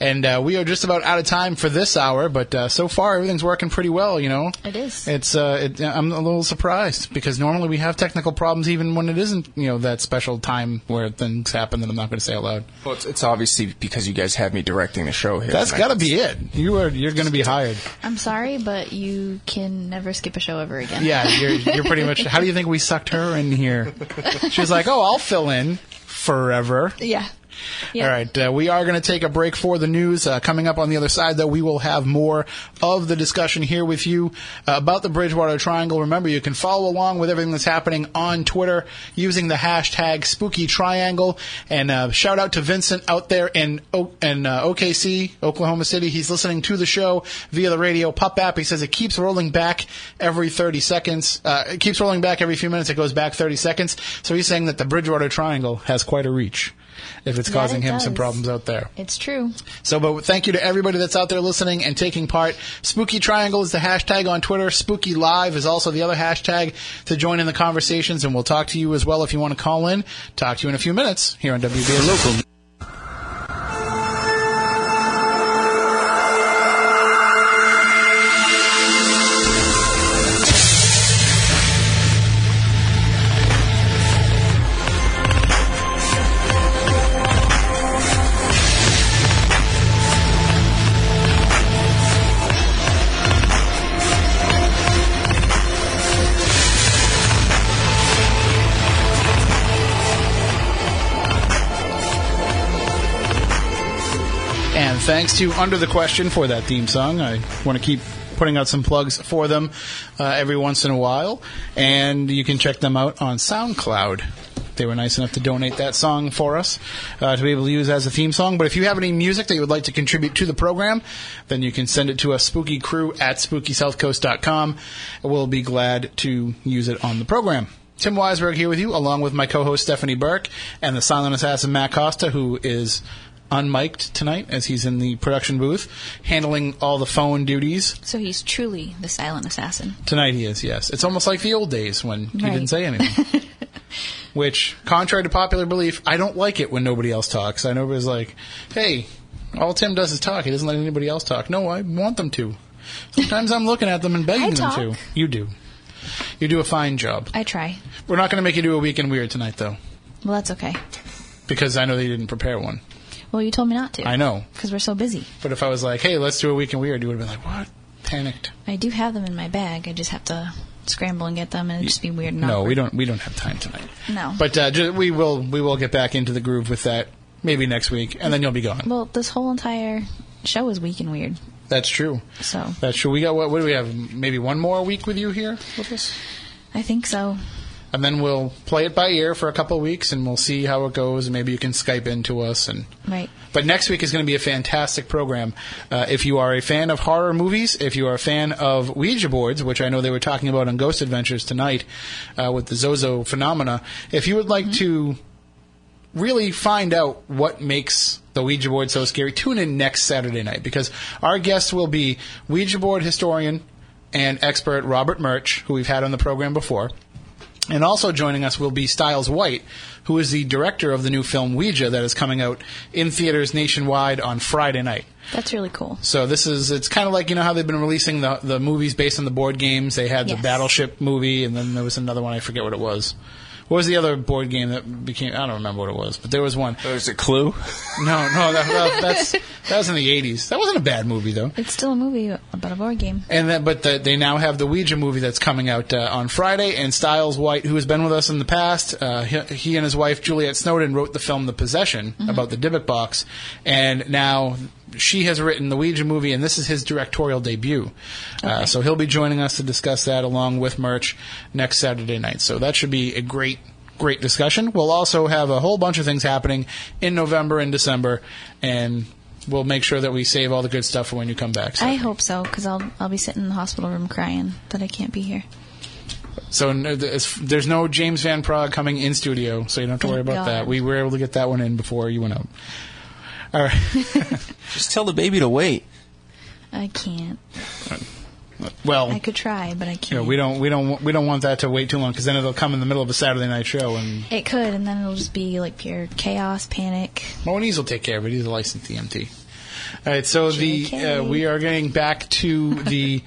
And uh, we are just about out of time for this hour, but uh, so far everything's working pretty well. You know, It is. It's uh, it, I'm a little surprised because normally we have technical problems even when it isn't you know that special time where things happen that I'm not going to say out loud. Well, it's, it's obviously because you guys have me directing the show here. That's got to be it. You are you're going to be hired. I'm sorry, but you can never skip a show ever again. Yeah, you're you're pretty much. How do you think we sucked her in here? [laughs] She's like, oh, I'll fill in forever. Yeah. All right, uh, we are going to take a break for the news. Uh, coming up on the other side, though, we will have more of the discussion here with you uh, about the Bridgewater Triangle. Remember, you can follow along with everything that's happening on Twitter using the hashtag Spooky Triangle. And uh, shout out to Vincent out there in o- in uh, OKC, Oklahoma City. He's listening to the show via the radio Pup app. He says it keeps rolling back every 30 seconds. Uh, it keeps rolling back every few minutes. It goes back 30 seconds. So he's saying that the Bridgewater Triangle has quite a reach if it's That causing it him some problems out there. It's true. So, but thank you to everybody that's out there listening and taking part. Spooky Triangle is the hashtag on Twitter. Spooky Live is also the other hashtag to join in the conversations, and we'll talk to you as well if you want to call in. Talk to you in a few minutes here on WBA Local. Thanks to Under the Question for that theme song. I want to keep putting out some plugs for them uh, every once in a while. And you can check them out on SoundCloud. They were nice enough to donate that song for us uh, to be able to use as a theme song. But if you have any music that you would like to contribute to the program, then you can send it to us, spookycrew at spookysouthcoast.com. We'll be glad to use it on the program. Tim Weisberg here with you, along with my co-host Stephanie Burke and the silent assassin Matt Costa, who is unmiked tonight as he's in the production booth, handling all the phone duties. So he's truly the silent assassin. Tonight he is, yes. It's almost like the old days when he Right. didn't say anything. [laughs] Which, contrary to popular belief, I don't like it when nobody else talks. I know everybody's like, hey, all Tim does is talk. He doesn't let anybody else talk. No, I want them to. Sometimes I'm looking at them and begging them to. You do. You do a fine job. I try. We're not going to make you do a weekend weird tonight, though, Well, that's okay. because I know that you didn't prepare one. Well, you told me not to. I know. Because we're so busy. But if I was like, hey, let's do a week weekend weird, you would have been like, what? Panicked. I do have them in my bag. I just have to scramble and get them, and it'd just be weird. And No, awkward. we don't. We don't have time tonight. No. But uh, ju- we will. We will get back into the groove with that maybe next week, and then you'll be gone. Well, this whole entire show is weak and weird. That's true. So That's true. We got what? What do we have? Maybe one more week with you here with us, I think so. And then we'll play it by ear for a couple of weeks, and we'll see how it goes. And maybe you can Skype into us and. Right. But next week is going to be a fantastic program. Uh, if you are a fan of horror movies, if you are a fan of Ouija boards, which I know they were talking about on Ghost Adventures tonight uh, with the Zozo phenomena, if you would like to really find out what makes the Ouija board so scary, tune in next Saturday night because our guest will be Ouija board historian and expert Robert Murch, who we've had on the program before. And also joining us will be Stiles White, who is the director of the new film Ouija that is coming out in theaters nationwide on Friday night. That's really cool. So this is it's kind of like you know how they've been releasing the the movies based on the board games. They had the Battleship movie, and then there was another one. I forget what it was. What was the other board game that became? I don't remember what it was, but there was one. Was it Clue? No, no, that, that, that's that was in the '80s. That wasn't a bad movie though. It's still a movie about a board game. And then, but the, they now have the Ouija movie that's coming out uh, on Friday. And Stiles White, who has been with us in the past, uh, he, he and his wife Juliet Snowden wrote the film The Possession Mm-hmm. about the Dybbuk box, and now she has written the Ouija movie, and this is his directorial debut. Uh, so he'll be joining us to discuss that along with Murch next Saturday night. So that should be a great. great discussion. We'll also have a whole bunch of things happening in November and December, and we'll make sure that we save all the good stuff for when you come back. So, I hope so, because I'll I'll be sitting in the hospital room crying that I can't be here. so no, there's no James Van Praagh coming in studio, so you don't have to worry about God. that. We were able to get that one in before you went out. All right. [laughs] Just tell the baby to wait. I can't. Well, I could try, but I can't. know, we don't we don't we don't want that to wait too long because then it'll come in the middle of a Saturday night show, and It could, and then it'll just be like pure chaos, panic. Moniz will take care of it. He's a licensed EMT. All right, so the uh, we are getting back to the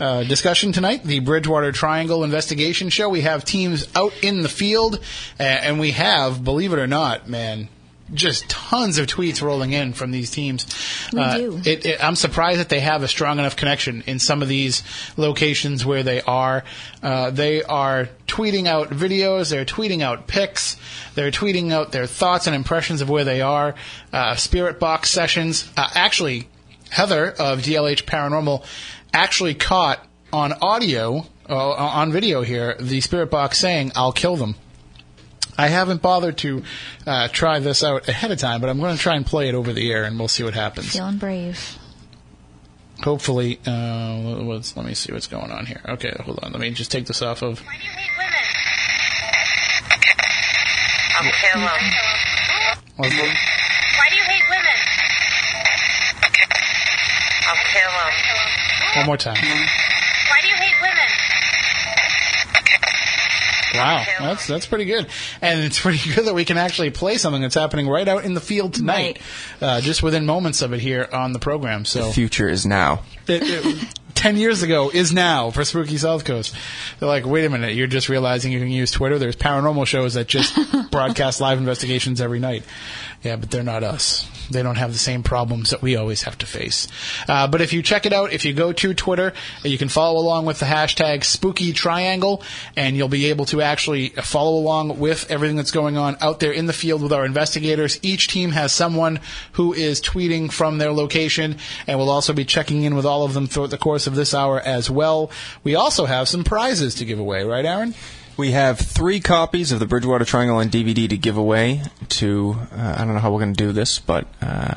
uh, discussion tonight, the Bridgewater Triangle investigation show. We have teams out in the field, uh, and we have, believe it or not, man. Just tons of tweets rolling in from these teams. We Uh, do. It, it, I'm surprised that they have a strong enough connection in some of these locations where they are. Uh, they are tweeting out videos, they're tweeting out pics, they're tweeting out their thoughts and impressions of where they are. Uh, spirit box sessions. Uh, actually, Heather of DLH Paranormal actually caught on audio, uh, on video here, the spirit box saying, I'll kill them. I haven't bothered to uh, try this out ahead of time, but I'm going to try and play it over the air, and we'll see what happens Feeling brave. hopefully uh, let's, let me see what's going on here okay hold on let me just take this off of Why do you hate women? I'll kill him. Well, Why do you hate women? I'll kill them. one more time Why do you hate women? Wow that's that's pretty good and it's [laughs] pretty good that we can actually play something that's happening right out in the field tonight uh, just within moments of it here on the program so The future is now. it, it, [laughs] 10 years ago is now for Spooky South Coast. They're like, wait a minute, you're just realizing you can use Twitter? There's paranormal shows that just [laughs] broadcast live investigations every night. Yeah, but they're not us. They don't have the same problems that we always have to face. Uh, but if you check it out, if you go to Twitter, you can follow along with the hashtag Spooky Triangle, and you'll be able to actually follow along with everything that's going on out there in the field with our investigators. Each team has someone who is tweeting from their location, and we'll also be checking in with all of them throughout the course of this hour as well. We also have some prizes to give away, right, Aaron? We have three copies of the Bridgewater Triangle on DVD to give away to. Uh, I don't know how we're going to do this, but uh,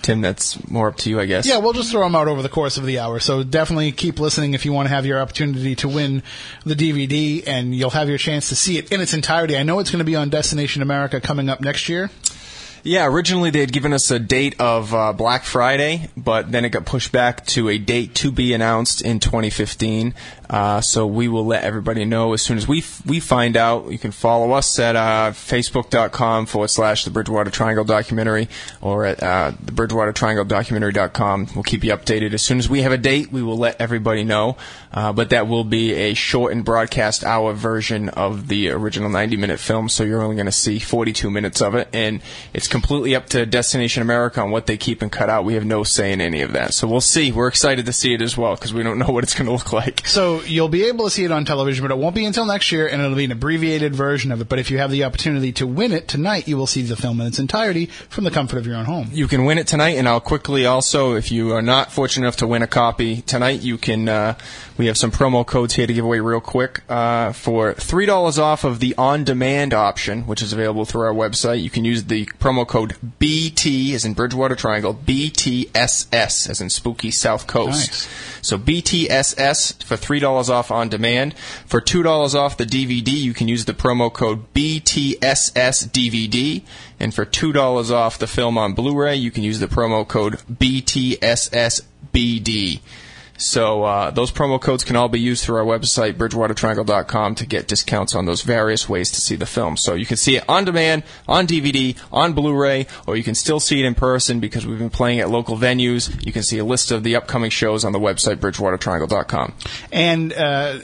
Tim, that's more up to you, I guess. Yeah, we'll just throw them out over the course of the hour. So definitely keep listening if you want to have your opportunity to win the DVD, and you'll have your chance to see it in its entirety. I know it's going to be on Destination America coming up next year. Yeah, originally they had given us a date of uh, Black Friday, but then it got pushed back to a date to be announced in 2015. Uh, so we will let everybody know as soon as we f- we find out. You can follow us at uh, facebook.com forward slash the Bridgewater Triangle documentary or at uh, the Bridgewater Triangle documentary.com. We'll keep you updated. As soon as we have a date, we will let everybody know. Uh, but that will be a shortened broadcast hour version of the original 90 minute film, so you're only going to see 42 minutes of it. And it's completely up to Destination America on what they keep and cut out. We have no say in any of that. So we'll see. We're excited to see it as well because we don't know what it's going to look like. So you'll be able to see it on television, but it won't be until next year, and it'll be an abbreviated version of it. But if you have the opportunity to win it tonight, you will see the film in its entirety from the comfort of your own home. You can win it tonight, and I'll quickly also, if you are not fortunate enough to win a copy tonight, you can. Uh, we have some promo codes here to give away real quick uh, for three dollars off of the on-demand option, which is available through our website. You can use the promo code BT, as in Bridgewater Triangle, BTSS, as in Spooky South Coast. Nice. So BTSS for three dollars off on demand. For two dollars off the DVD, you can use the promo code BTSS DVD. And for two dollars off the film on Blu-ray, you can use the promo code BTSS BD. So uh, those promo codes can all be used through our website, bridgewatertriangle.com, to get discounts on those various ways to see the film. So you can see it on demand, on DVD, on Blu-ray, or you can still see it in person because we've been playing at local venues. You can see a list of the upcoming shows on the website, bridgewatertriangle.com. And uh,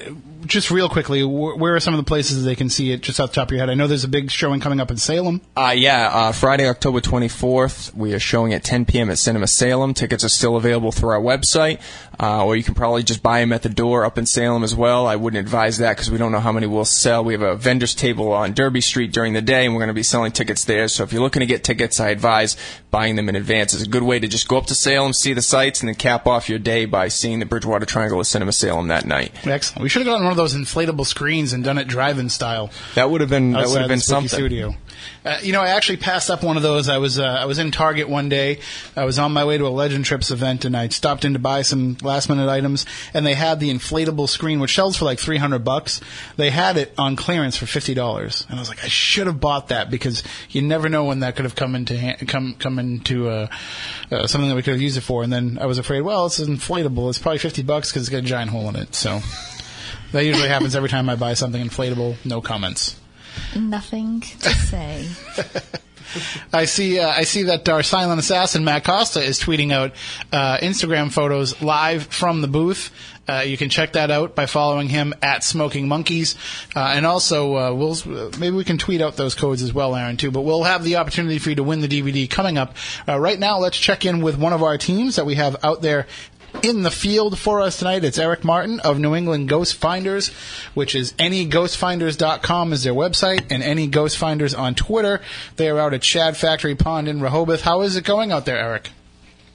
just real quickly, wh- where are some of the places they can see it? Just off the top of your head, I know there's a big showing coming up in Salem. Uh, yeah, uh, Friday, October 24th, we are showing at 10 p.m. at Cinema Salem. Tickets are still available through our website, uh, or you can probably just buy them at the door up in Salem as well. I wouldn't advise that because we don't know how many we'll sell. We have a vendor's table on Derby Street during the day, and we're going to be selling tickets there. So if you're looking to get tickets, I advise buying them in advance. It's a good way to just go up to Salem, see the sights, and then cap off your day by seeing the Bridgewater Triangle at Cinema Salem that night. Excellent. We should have gotten one of those inflatable screens and done it drive-in style. That would have been that would have been something. Studio. Uh, you know, I actually passed up one of those. I was uh, I was in Target one day. I was on my way to a Legend Trips event, and I stopped in to buy some last minute items. And they had the inflatable screen, which sells for like three hundred bucks. They had it on clearance for fifty dollars, and I was like, I should have bought that because you never know when that could have come into ha- come come into uh, uh, something that we could have used it for. And then I was afraid, well, it's inflatable. It's probably fifty bucks because it's got a giant hole in it. So that usually happens every time I buy something inflatable. No comments. Nothing to say. [laughs] I see. Uh, I see that our silent assassin Matt Costa is tweeting out uh, Instagram photos live from the booth. Uh, you can check that out by following him at Smoking Monkeys, uh, and also uh, we'll maybe we can tweet out those codes as well, Aaron, too. But we'll have the opportunity for you to win the DVD coming up. Uh, right now, let's check in with one of our teams that we have out there in the field for us tonight. It's Eric Martin of New England Ghost Finders, which is neghostfinders.com is their website, and NE Ghost Finders on Twitter. They are out at Shad Factory Pond in Rehoboth. How is it going out there, Eric?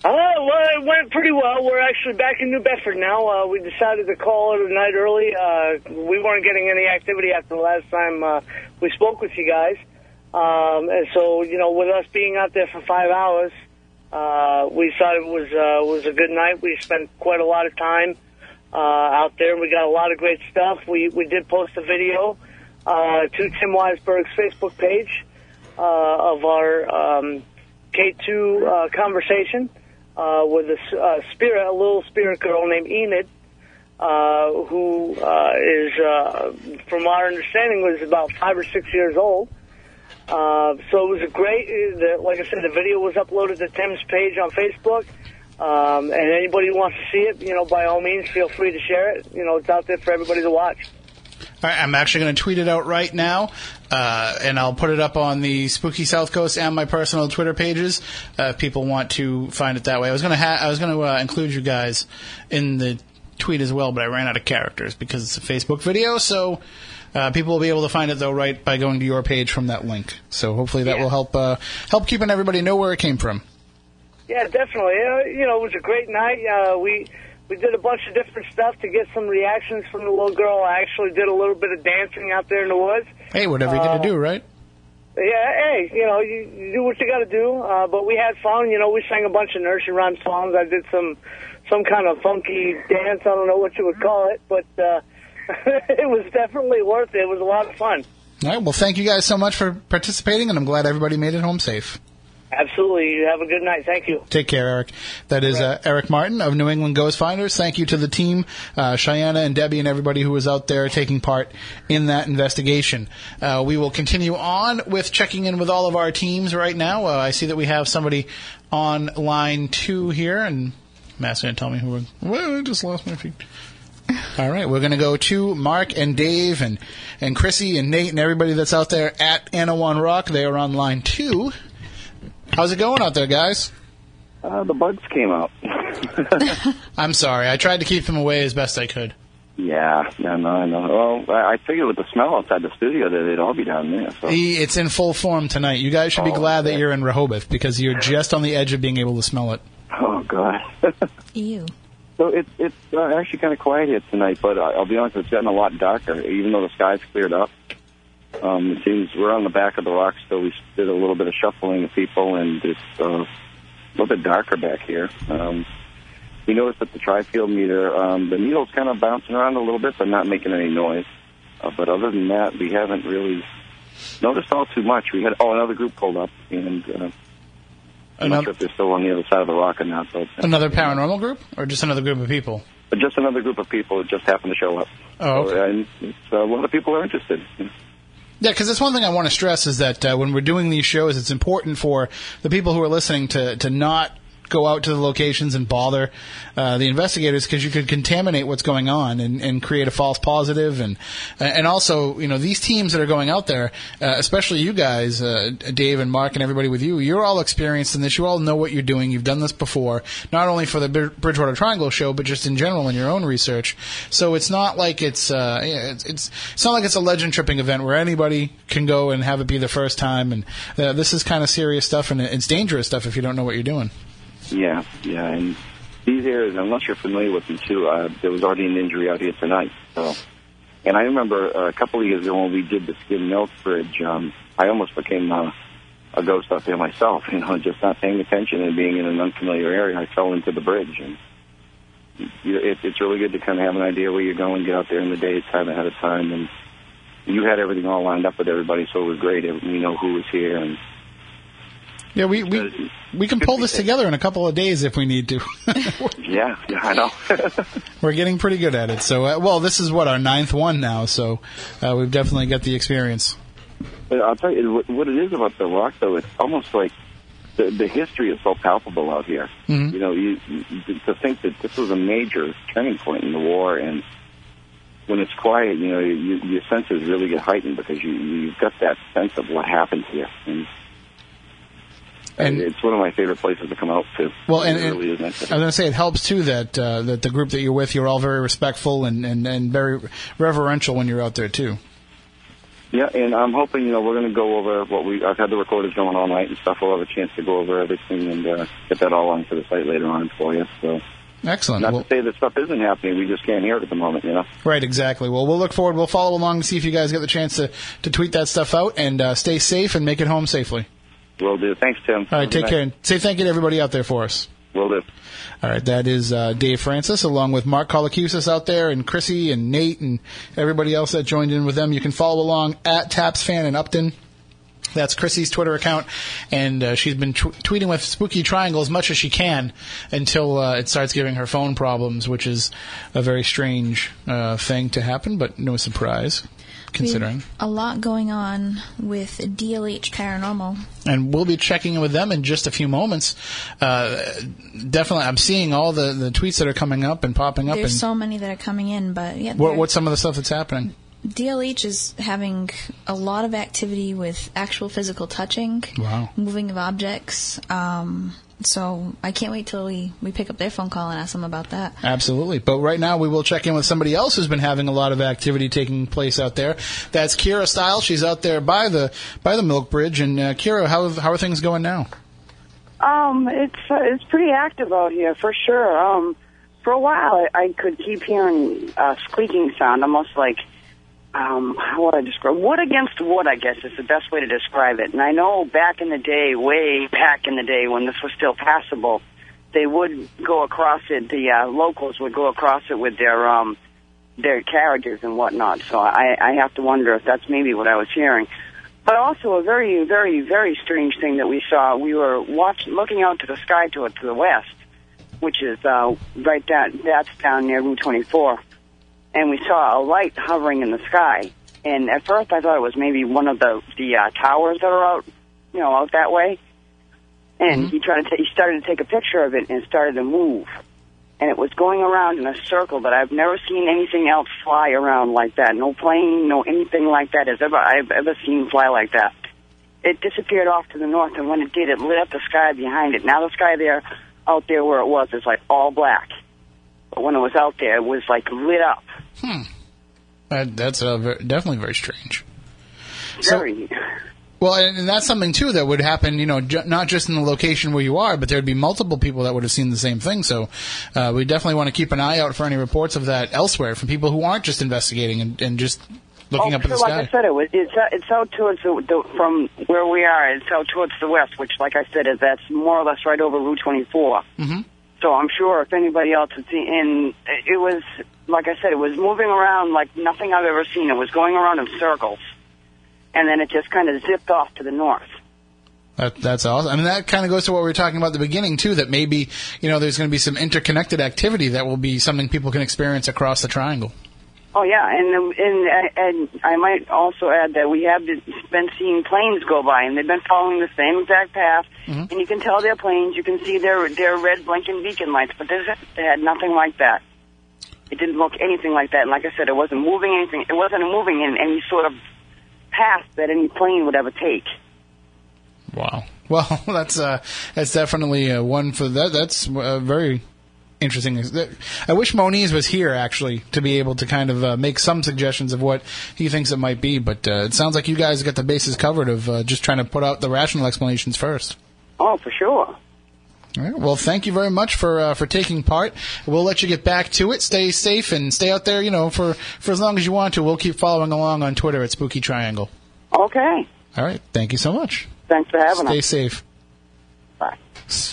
Oh, well, it went pretty well. We're actually back in New Bedford now. Uh, we decided to call it a night early. Uh, we weren't getting any activity after the last time uh, we spoke with you guys. Um, and so, you know, with us being out there for five hours, we thought it was uh, was a good night. We spent quite a lot of time uh, out there. We got a lot of great stuff. We we did post a video uh, to Tim Weisberg's Facebook page uh, of our um, K2 uh, conversation uh, with a uh, spirit, a little spirit girl named Enid, uh, who uh, is, uh, from our understanding, was about five or six years old. Uh, so it was a great, uh, the, like I said, the video was uploaded to Tim's page on Facebook. Um, and anybody who wants to see it, you know, by all means, feel free to share it. You know, it's out there for everybody to watch. All right, I'm actually going to tweet it out right now, uh, and I'll put it up on the Spooky South Coast and my personal Twitter pages uh, if people want to find it that way. I was going to ha- I was going to uh, include you guys in the tweet as well, but I ran out of characters because it's a Facebook video. So uh, people will be able to find it though right by going to your page from that link. So hopefully that will help uh, help keeping everybody know where it came from. Yeah, definitely. Uh, you know, it was a great night. Uh, we we did a bunch of different stuff to get some reactions from the little girl. I actually did a little bit of dancing out there in the woods. Hey, whatever you got Uh, to do, right? Yeah, hey, you know, you, you do what you got to do. Uh, but we had fun. You know, we sang a bunch of nursery rhyme songs. I did some some kind of funky dance. I don't know what you would call it, but uh, [laughs] it was definitely worth it. It was a lot of fun. All right. Well, thank you guys so much for participating, and I'm glad everybody made it home safe. Absolutely. You have a good night. Thank you. Take care, Eric. That is uh, Eric Martin of New England Ghost Finders. Thank you to the team, uh, Cheyenne and Debbie and everybody who was out there taking part in that investigation. Uh, we will continue on with checking in with all of our teams right now. Uh, I see that we have somebody on line two here, and Matt's going to tell me who we're. Well, I just lost my feet. All right, we're going to go to Mark and Dave and, and Chrissy and Nate and everybody that's out there at Anawan Rock. They are on line two. How's it going out there, guys? Uh, the bugs came out. [laughs] I'm sorry. I tried to keep them away as best I could. yeah, yeah, no, I know. Well, I I figured with the smell outside the studio that they'd all be down there. So. It's in full form tonight. You guys should be Oh, glad that okay. you're in Rehoboth because you're just on the edge of being able to smell it. Oh God. [laughs] Ew. So it's it's uh, actually kind of quiet here tonight, but I'll be honest, it's gotten a lot darker. Even though the sky's cleared up, um, it seems we're on the back of the rock still. We did a little bit of shuffling of people, and it's uh, a little bit darker back here. Um, we noticed that the tri-field meter, um, the needle's kind of bouncing around a little bit, but not making any noise. Uh, but other than that, we haven't really noticed all too much. We had oh another group pulled up, and uh, I'm not Another, sure if they're still on the other side of the rock or not. But another paranormal group or just another group of people? but just another group of people that just happened to show up. Oh, So, and it's, uh, a lot of people are interested. Yeah, because that's one thing I want to stress is that uh, when we're doing these shows, it's important for the people who are listening to to not go out to the locations and bother uh, the investigators because you could contaminate what's going on and, and create a false positive. And and also you know these teams that are going out there uh, especially you guys uh, Dave and Mark and everybody with you you're all experienced in this. You all know what you're doing. You've done this before not only for the Bridgewater Triangle show but just in general in your own research. So it's not like it's uh, it's, it's it's not like it's a legend tripping event where anybody can go and have it be the first time. And uh, this is kind of serious stuff and it's dangerous stuff if you don't know what you're doing. Yeah, yeah, and these areas, unless you're familiar with them too, uh, there was already an injury out here tonight. So And I remember a couple of years ago when we did the Skin Milk Bridge, um, I almost became uh, a ghost out there myself. [laughs] You know, just not paying attention and being in an unfamiliar area, I fell into the bridge. And it, it's really good to kind of have an idea where you're going, get out there in the daytime ahead of time, and you had everything all lined up with everybody, so it was great. We know who was here, and Yeah, we we we can pull this together in a couple of days if we need to. [laughs] yeah, yeah, I know. [laughs] We're getting pretty good at it. So, uh, well, this is what our ninth one now. So, uh, we've definitely got the experience. But I'll tell you what, it is about the rock, though. It's almost like the, the history is so palpable out here. Mhm. You know, you, you to think that this was a major turning point in the war, and when it's quiet, you know, you, your senses really get heightened because you you've got that sense of what happened here, and. And- it's one of my favorite places to come out to. Well, and, and really I was going to say it helps too that uh, that the group that you're with, you're all very respectful and, and, and very reverential when you're out there too. Yeah, and I'm hoping you know we're going to go over what we. I've had the recorders going all night and stuff. We'll have a chance to go over everything and uh, get that all onto the site later on for you. So, Excellent. not Well, to say that stuff isn't happening. We just can't hear it at the moment. You know. right, exactly. Well, we'll look forward. We'll follow along and see if you guys get the chance to, to tweet that stuff out and uh, stay safe and make it home safely. Will do. Thanks, Tim. All right, take care and say thank you to everybody out there for us. Will do. All right, that is uh, Dave Francis along with Mark Colacusis out there and Chrissy and Nate and everybody else that joined in with them. You can follow along at TapsFan in Upton. That's Chrissy's Twitter account, and uh, she's been tw- tweeting with Spooky Triangle as much as she can until uh, it starts giving her phone problems, which is a very strange uh, thing to happen, but no surprise considering. A lot going on with DLH Paranormal. and we'll be checking in with them in just a few moments. Uh, definitely, I'm seeing all the, the tweets that are coming up and popping up. There's and so many that are coming in, but yeah, what, what's some of the stuff that's happening? DLH is having a lot of activity with actual physical touching, Wow. moving of objects. Um, so I can't wait till we, we pick up their phone call and ask them about that. Absolutely. But right now, we will check in with somebody else who's been having a lot of activity taking place out there. That's Kira Style. She's out there by the by the Milk Bridge. And uh, Kira, how how are things going now? Um, it's uh, it's pretty active out here for sure. Um, for a while, I, I could keep hearing a squeaking sound, almost like um, how would I describe wood against wood? I guess is the best way to describe it. And I know back in the day, way back in the day when this was still passable, they would go across it. The uh, locals would go across it with their um, their carriages and whatnot. So I, I have to wonder if that's maybe what I was hearing. But also a very, very, very strange thing that we saw. We were watching, looking out to the sky to to the west, which is uh, right down. That's down near Route 24, and we saw a light hovering in the sky. And at first, I thought it was maybe one of the the uh, towers that are out, you know, out that way. And he tried to ta- he started to take a picture of it and it started to move. And it was going around in a circle that I've never seen anything else fly around like that. No plane, no anything like that has ever I've ever seen fly like that. It disappeared off to the north, and when it did, it lit up the sky behind it. Now the sky there, out there where it was, is like all black. When it was out there, it was like lit up. Hmm. That, that's uh, ver definitely very strange. Very. Well, and, that's something too that would happen. You know, ju- not just in the location where you are, but there'd be multiple people that would have seen the same thing. So, uh, we definitely want to keep an eye out for any reports of that elsewhere from people who aren't just investigating and, and just looking oh, up at the sure, sky. Like I said, it was it's it's out towards the, the from where we are. It's out towards the west, which, like I said, is that's more or less right over Route 24. Mm-hmm. So I'm sure if anybody else had seen, and it was like I said, it was moving around like nothing I've ever seen. It was going around in circles, and then it just kind of zipped off to the north. That, that's awesome. I mean, that kind of goes to what we were talking about at the beginning too. That maybe you know there's going to be some interconnected activity that will be something people can experience across the triangle. Oh yeah, and and and I might also add that we have been seeing planes go by, and they've been following the same exact path, and you can tell they're planes. You can see their their red blinking beacon lights, but there's, they had nothing like that. It didn't look anything like that. And like I said, it wasn't moving anything. It wasn't moving in any sort of path that any plane would ever take. Wow. Well, [laughs] that's uh, that's definitely uh, one for that. That's uh, very interesting. I wish Moniz was here actually to be able to kind of uh, make some suggestions of what he thinks it might be. But uh, it sounds like you guys got the bases covered of uh, just trying to put out the rational explanations first. Oh, for sure. All right. Well, thank you very much for uh, for taking part. We'll let you get back to it. Stay safe and stay out there. You know, for for as long as you want to. We'll keep following along on Twitter at Spooky Triangle. Okay. All right. Thank you so much. Thanks for having Stay us. Stay safe.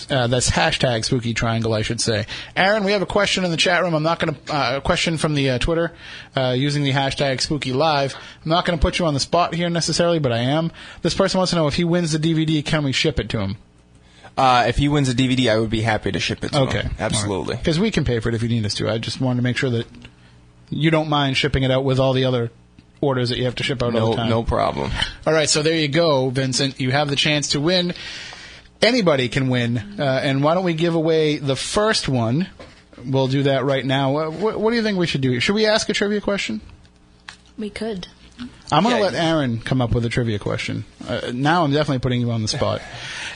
Uh, that's hashtag Spooky Triangle, I should say. Aaron, we have a question in the chat room. I'm not going to uh, a question from the uh, Twitter uh, using the hashtag Spooky Live. I'm not going to put you on the spot here necessarily, but I am. This person wants to know if he wins the DVD, can we ship it to him? Uh, if he wins a DVD, I would be happy to ship it to Okay, him. Absolutely. Because we can pay for it if you need us to. I just wanted to make sure that you don't mind shipping it out with all the other orders that you have to ship out all No, the time. no problem. All right, so there you go, Vincent. You have the chance to win. Anybody can win. Uh, and why don't we give away the first one? We'll do that right now. Uh, what, what do you think we should do? Should we ask a trivia question? We could. I'm going to let Aaron come up with a trivia question. Uh, now I'm definitely putting you on the spot.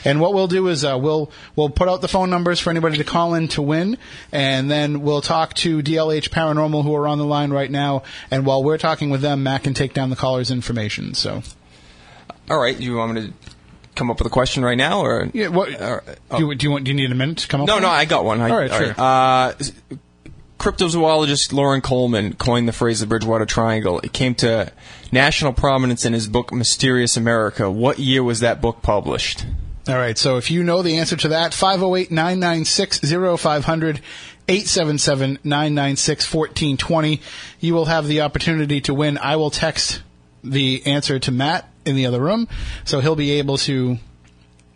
And what we'll do is uh, we'll we'll put out the phone numbers for anybody to call in to win, and then we'll talk to DLH Paranormal who are on the line right now. And while we're talking with them, Matt can take down the caller's information. So All right. Do you want me to come up with a question right now, or yeah, what uh, do, you, do you want? Do you need a minute to come up? No, with no, it? I got one. I, All right, sure. Uh, cryptozoologist Loren Coleman coined the phrase the Bridgewater Triangle. It came to national prominence in his book Mysterious America. What year was that book published? All right, so if you know the answer to that, 508 996 0500 877 996 1420, you will have the opportunity to win. I will text the answer to Matt in the other room, so he'll be able to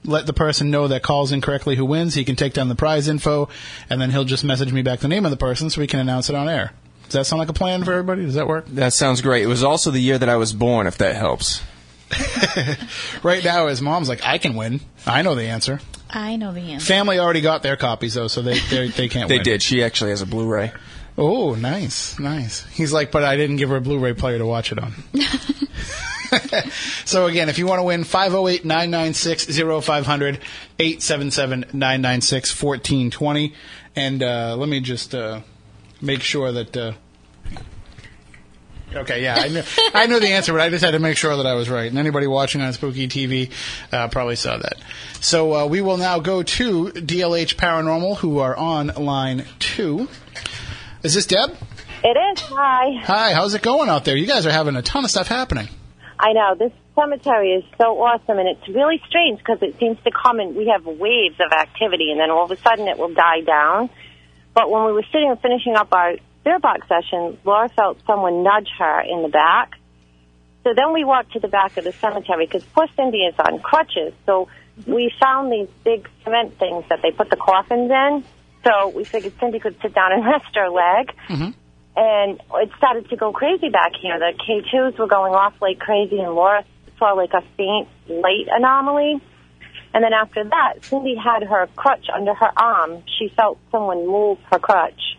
let the person know that calls incorrectly who wins. He can take down the prize info, and then he'll just message me back the name of the person so we can announce it on air. Does that sound like a plan for everybody? Does that work? That sounds great. It was also the year that I was born, if that helps. [laughs] Right now, his mom's like, I can win. I know the answer. I know the answer. Family already got their copies though, so they they, they can't. [laughs] They win. did. She actually has a Blu-ray. Oh, nice, nice. He's like, but I didn't give her a Blu-ray player to watch it on. [laughs] [laughs] so again, if you want to win, 508-996-0500, 877-996-1420. And uh, let me just uh, make sure that... Uh, Okay, yeah, I knew, I knew the answer, but I just had to make sure that I was right. And anybody watching on Spooky TV uh, probably saw that. So uh, we will now go to DLH Paranormal, who are on line two. Is this Deb? It is. Hi. Hi, how's it going out there? You guys are having a ton of stuff happening. I know this cemetery is so awesome, and it's really strange because it seems to come and we have waves of activity, and then all of a sudden it will die down. But when we were sitting and finishing up our spirit box session, Laura felt someone nudge her in the back. So then we walked to the back of the cemetery because poor Cindy is on crutches. So we found these big cement things that they put the coffins in. So we figured Cindy could sit down and [laughs] rest her leg. Mm-hmm. And it started to go crazy back here. The K2s were going off like crazy, and Laura saw like a faint light anomaly. And then after that, Cindy had her crutch under her arm. She felt someone move her crutch.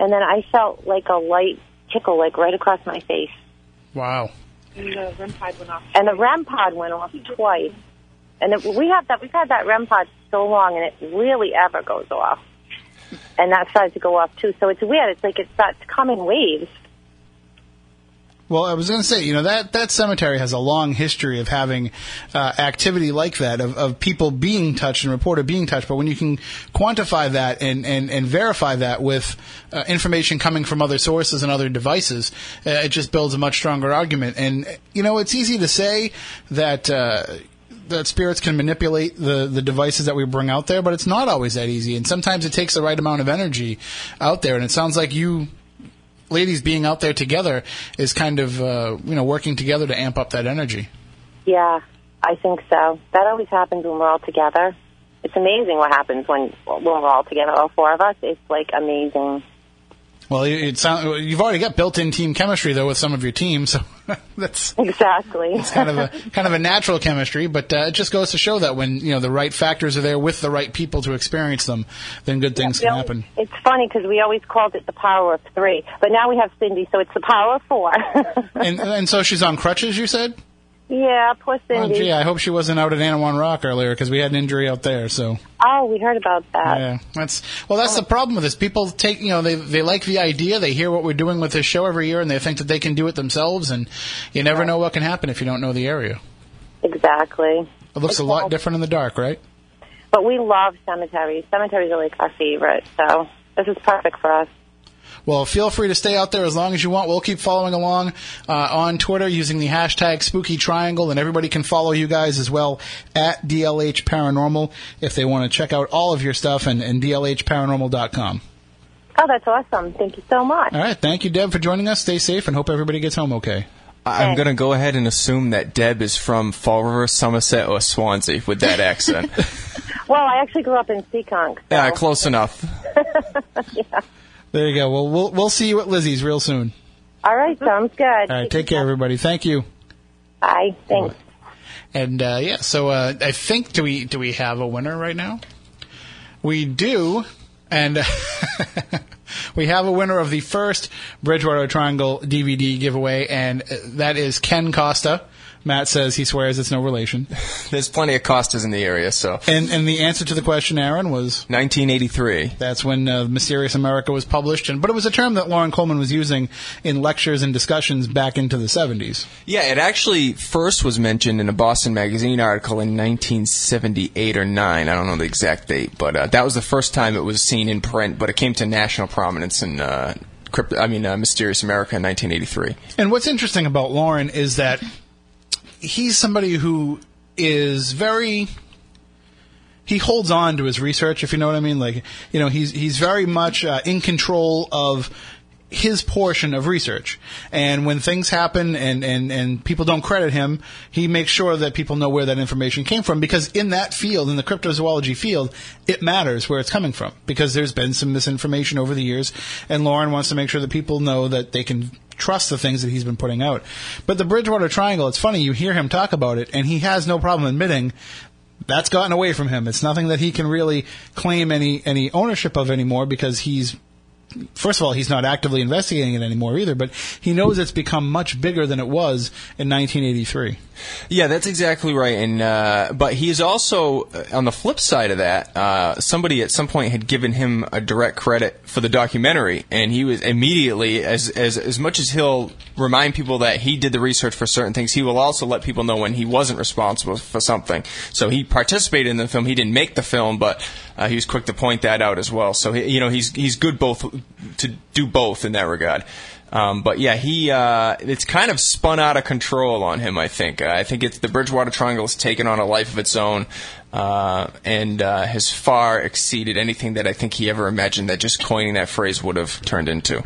And then I felt like a light tickle, like right across my face. Wow. And the REM pod went off. And the REM pod went off twice. And it, we have that. We've had that REM pod so long, and it really ever goes off. And that started to go off too. So it's weird. It's like it starts in waves. Well, I was going to say, you know, that, that cemetery has a long history of having uh, activity like that, of, of people being touched and reported being touched. But when you can quantify that and, and, and verify that with uh, information coming from other sources and other devices, uh, it just builds a much stronger argument. And, you know, it's easy to say that. That spirits can manipulate the, the devices that we bring out there, but it's not always that easy. And sometimes it takes the right amount of energy out there. And it sounds like you ladies being out there together is kind of uh, you know working together to amp up that energy. Yeah, I think so. That always happens when we're all together. It's amazing what happens when when we're all together, all four of us. It's like amazing. Well, it, sound, you've already got built-in team chemistry though with some of your team, so [laughs] that's exactly. it's kind of a kind of a natural chemistry. But uh, it just goes to show that when you know the right factors are there with the right people to experience them, then good things We can always- happen. It's funny because we always called it the power of three, but now we have Cindy, so it's the power of four. [laughs] And and so she's on crutches. You said. Yeah, poor Well, Cindy. gee, I hope she wasn't out at Anawan Rock earlier because we had an injury out there. So. Oh, we heard about that. Yeah, that's well. That's the problem with this. People take, you know, they they like the idea. They hear what we're doing with this show every year, and they think that they can do it themselves. And you never know what can happen if you don't know the area. Exactly. It looks a lot different in the dark, right? But we love cemeteries. Cemeteries are like our favorite, so this is perfect for us. Well, feel free to stay out there as long as you want. We'll keep following along uh, on Twitter using the hashtag Spooky Triangle, and everybody can follow you guys as well at DLH Paranormal if they want to check out all of your stuff and, and DLHParanormal.com. Oh, that's awesome. Thank you so much. All right, thank you, Deb, for joining us. Stay safe and hope everybody gets home okay. I- I'm going to go ahead and assume that Deb is from Fall River, Somerset, or Swansea with that [laughs] accent. Well, I actually grew up in Seekonk. yeah, close enough. [laughs] yeah. There you go. Well, we'll we'll see you at Lizzie's real soon. All right, sounds good. All right, take care, everybody. Thank you. Bye. Thanks. And uh, yeah, so uh, I think do we do we have a winner right now? We do, and [laughs] we have a winner of the first Bridgewater Triangle DVD giveaway, and uh, that is Ken Costa. Matt says he swears it's no relation. [laughs] There's plenty of Costas in the area, so. And and the answer to the question, Aaron, was 1983. That's when uh, Mysterious America was published, and but it was a term that Loren Coleman was using in lectures and discussions back into the 70s. Yeah, it actually first was mentioned in a Boston Magazine article in 1978 or 9. I don't know the exact date, but uh, that was the first time it was seen in print, but it came to national prominence in. Uh, I mean, uh, Mysterious America in 1983. And what's interesting about Loren is that he's somebody who is very he holds on to his research if you know what I mean. Like you know he's he's very much uh, in control of his portion of research. And when things happen and, and, and people don't credit him he makes sure that people know where that information came from. Because in that field in the cryptozoology field it matters where it's coming from. Because there's been some misinformation over the years. And Loren wants to make sure that people know that they can trust the things that he's been putting out. But the Bridgewater Triangle, it's funny, you hear him talk about it, and he has no problem admitting that's gotten away from him. It's nothing that he can really claim any, any ownership of anymore because he's First of all, he's not actively investigating it anymore either, but he knows it's become much bigger than it was in 1983. Yeah, that's exactly right. And uh, but he's also uh, on the flip side of that. Uh, somebody at some point had given him a direct credit for the documentary, and he was immediately as as as much as he'll remind people that he did the research for certain things, he will also let people know when he wasn't responsible for something. So he participated in the film. He didn't make the film, but uh, he was quick to point that out as well. So you know he's he's good both to do both in that regard. Um, but yeah, he uh, it's kind of spun out of control on him. I think. Uh, I think it's the Bridgewater Triangle has taken on a life of its own, uh, and uh, has far exceeded anything that I think he ever imagined that just coining that phrase would have turned into.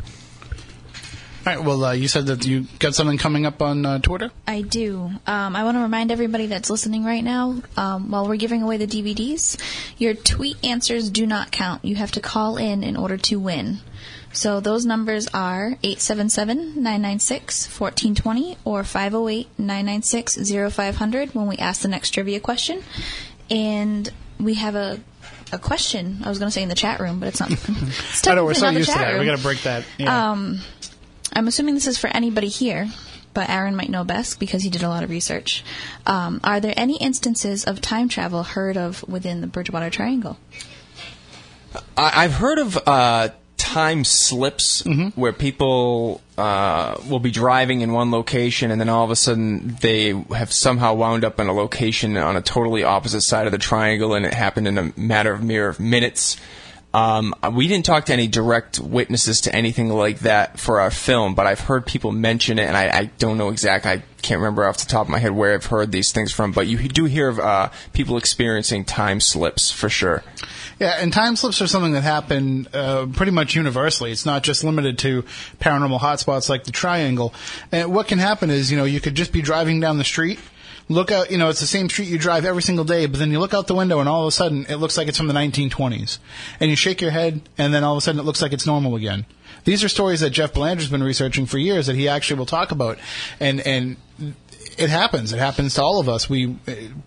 All right, well, uh, you said that you got something coming up on uh, Twitter? I do. Um, I want to remind everybody that's listening right now, um, while we're giving away the DVDs, your tweet answers do not count. You have to call in in order to win. So those numbers are 877-996-1420 or 508-996-0500 when we ask the next trivia question. And we have a a question. I was going to say in the chat room, but it's not. [laughs] It's I know, we're so used to that. We got to break that. Yeah. Um, I'm assuming this is for anybody here, but Aaron might know best because he did a lot of research. Um, are there any instances of time travel heard of within the Bridgewater Triangle? I, I've heard of uh, time slips Mm-hmm. where people uh, will be driving in one location and then all of a sudden they have somehow wound up in a location on a totally opposite side of the triangle and it happened in a matter of mere minutes. Um, we didn't talk to any direct witnesses to anything like that for our film, but I've heard people mention it, and I, I don't know exactly. I can't remember off the top of my head where I've heard these things from, but you do hear of uh, people experiencing time slips for sure. Yeah, and time slips are something that happen uh, pretty much universally. It's not just limited to paranormal hotspots like the Triangle. And what can happen is, you know, you could just be driving down the street, look out, you know, it's the same street you drive every single day, but then you look out the window and all of a sudden it looks like it's from the 1920s. And you shake your head, and then all of a sudden it looks like it's normal again. These are stories that Jeff Belanger's been researching for years that he actually will talk about. And, and, it happens. It happens to all of us. We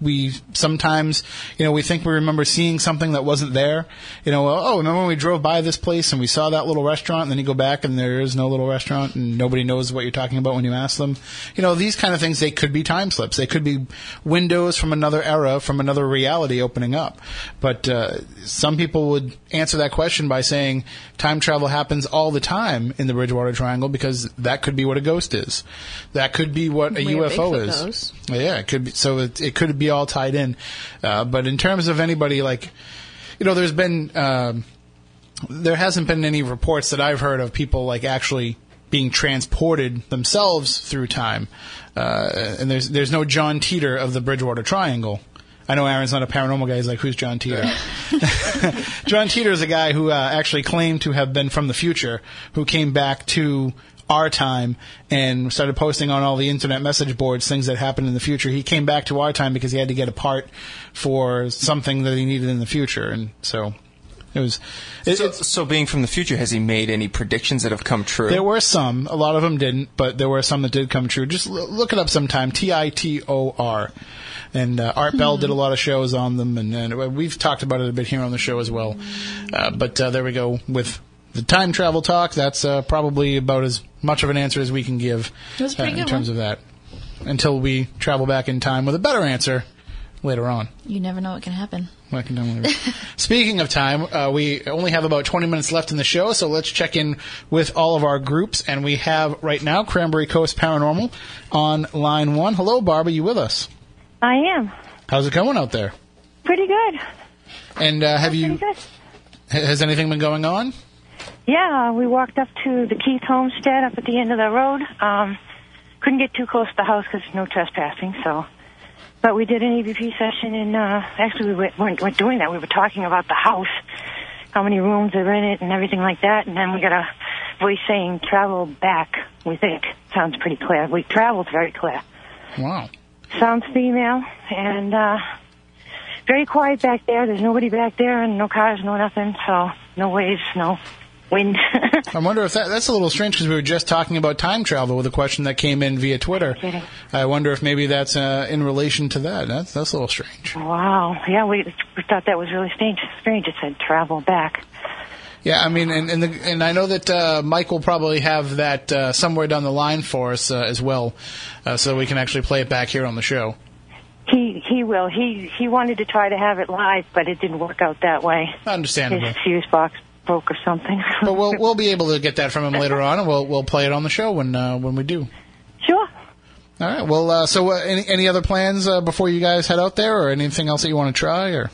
we sometimes, you know, we think we remember seeing something that wasn't there. You know, oh, remember when we drove by this place and we saw that little restaurant, and then you go back and there is no little restaurant, and nobody knows what you're talking about when you ask them. You know, these kind of things. They could be time slips. They could be windows from another era, from another reality opening up. But uh, some people would answer that question by saying time travel happens all the time in the Bridgewater Triangle because that could be what a ghost is. That could be what a UFO goes. Yeah, it could be. So it, it could be all tied in. Uh, but in terms of anybody like, you know, there's been um, there hasn't been any reports that I've heard of people like actually being transported themselves through time. Uh, and there's there's no John Titor of the Bridgewater Triangle. I know Aaron's not a paranormal guy. He's like, who's John Titor? [laughs] John Titor is a guy who uh, actually claimed to have been from the future, who came back to our time and started posting on all the internet message boards things that happened in the future. He came back to our time because he had to get a part for something that he needed in the future, and so it was. It, so, so, being from the future, has he made any predictions that have come true? There were some. A lot of them didn't, but there were some that did come true. Just l- look it up sometime. T I T O R. And uh, Art Bell did a lot of shows on them, and, and we've talked about it a bit here on the show as well. Uh, but uh, there we go with the time travel talk. That's uh, probably about as much of an answer as we can give It was a pretty uh, in terms one. of that. Until we travel back in time with a better answer later on. You never know what can happen. I can tell [laughs] you. Speaking of time, uh, we only have about 20 minutes left in the show, so let's check in with all of our groups. And we have right now Cranberry Coast Paranormal on line one. Hello, Barbara, you with us? I am. How's it going out there? Pretty good. And uh, have you? Good. Has anything been going on? Yeah, we walked up to the Keith Homestead up at the end of the road. Um, couldn't get too close to the house because no trespassing, so. But we did an EVP session, and uh, actually we weren't, weren't, weren't doing that. We were talking about the house, how many rooms are in it, and everything like that. And then we got a voice saying, travel back, we think. Sounds pretty clear. We traveled very clear. Wow. Sounds female, and uh, very quiet back there. There's nobody back there, and no cars, no nothing, so no waves, no wind. [laughs] I wonder if that, that's a little strange because we were just talking about time travel with a question that came in via Twitter. I wonder if maybe that's uh, in relation to that. That's, that's a little strange. Wow. Yeah, we, we thought that was really strange. Strange. It said travel back. Yeah, I mean, and and, the, and I know that uh, Mike will probably have that uh, somewhere down the line for us uh, as well, uh, so we can actually play it back here on the show. He he will. He he wanted to try to have it live, but it didn't work out that way. Understandable. His fuse box or something. [laughs] But we'll we'll be able to get that from him later on, and we'll we'll play it on the show when uh, when we do. Sure. All right. Well, uh, so uh, any any other plans uh, before you guys head out there, or anything else that you want to try, or?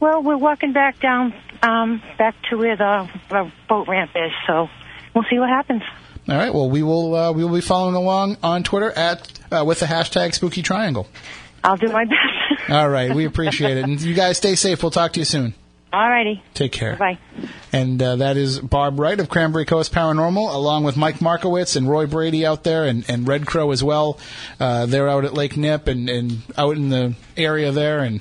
Well, we're walking back down, um, back to where the, the boat ramp is, so we'll see what happens. All right. Well, we will uh, we will be following along on Twitter at uh, with the hashtag Spooky Triangle. I'll do my [laughs] best. All right. We appreciate it, and you guys stay safe. We'll talk to you soon. Alrighty. Take care. Bye. And uh, that is Barb Wright of Cranberry Coast Paranormal, along with Mike Markowitz and Roy Brady out there, and, and Red Crow as well. Uh, they're out at Lake Nip and, and out in the area there, and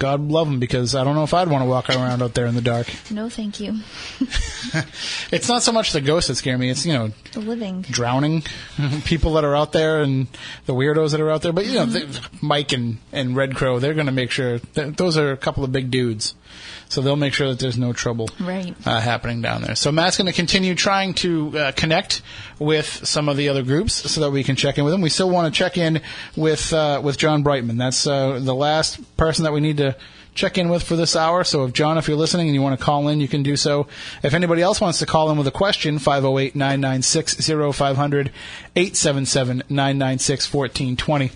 God love them because I don't know if I'd want to walk around out there in the dark. No, thank you. [laughs] It's not so much the ghosts that scare me; it's you know The living. drowning [laughs] people that are out there and the weirdos that are out there. But you know, they, Mike and, and Red Crow, they're going to make sure that those are a couple of big dudes, so they'll make sure that there's no trouble Right. uh, happening down there. So Matt's going to continue trying to uh, connect with some of the other groups so that we can check in with them. We still want to check in with uh, with John Brightman. That's uh, the last person that we need to check in with for this hour. So if John, if you're listening and you want to call in, you can do so. If anybody else wants to call in with a question, 508-996-0500, 877-996-1420.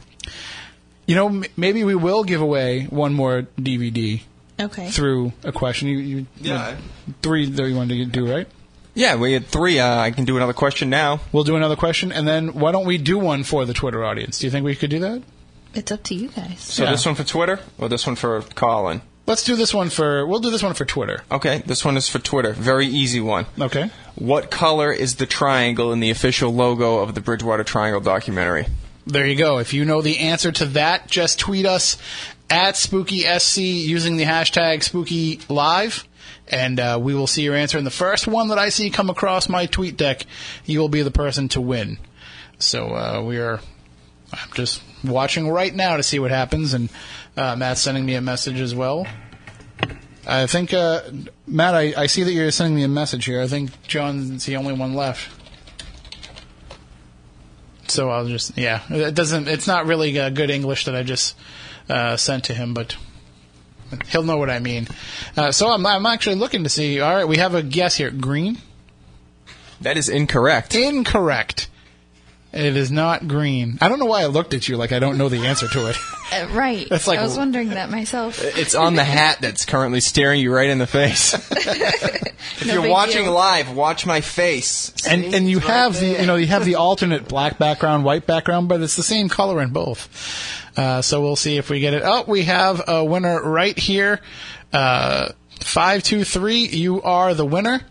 You know, m- maybe we will give away one more DVD Okay. through a question. You, you Yeah. three that you wanted to do, right? Yeah, we had three. Uh, I can do another question now. We'll do another question, and then why don't we do one for the Twitter audience? Do you think we could do that? It's up to you guys. So Yeah. this one for Twitter or this one for Colin? Let's do this one for. We'll do this one for Twitter. Okay, this one is for Twitter. Very easy one. Okay. What color is the triangle in the official logo of the Bridgewater Triangle documentary? There you go. If you know the answer to that, just tweet us at SpookySC using the hashtag SpookyLive, and uh, we will see your answer. And the first one that I see come across my tweet deck, you will be the person to win. So uh, we are. I'm just watching right now to see what happens, and uh, Matt's sending me a message as well. I think, uh, Matt, I, I see that you're sending me a message here. I think John's the only one left. So I'll just yeah. It doesn't. It's not really uh, good English that I just uh, sent to him, but he'll know what I mean. Uh, so I'm I'm actually looking to see. All right, we have a guess here. Green. That is incorrect. Incorrect. It is not green. I don't know why I looked at you like I don't know the answer to it. [laughs] Uh, right. That's like- I was wondering that myself. [laughs] It's on the hat that's currently staring you right in the face. [laughs] if No you're watching deal. live, watch my face. and See? and you It's right have the you know you have the alternate black background, white background, but it's the same color in both. Uh, so we'll see if we get it. Oh, we have a winner right here. Uh, five two three. You are the winner.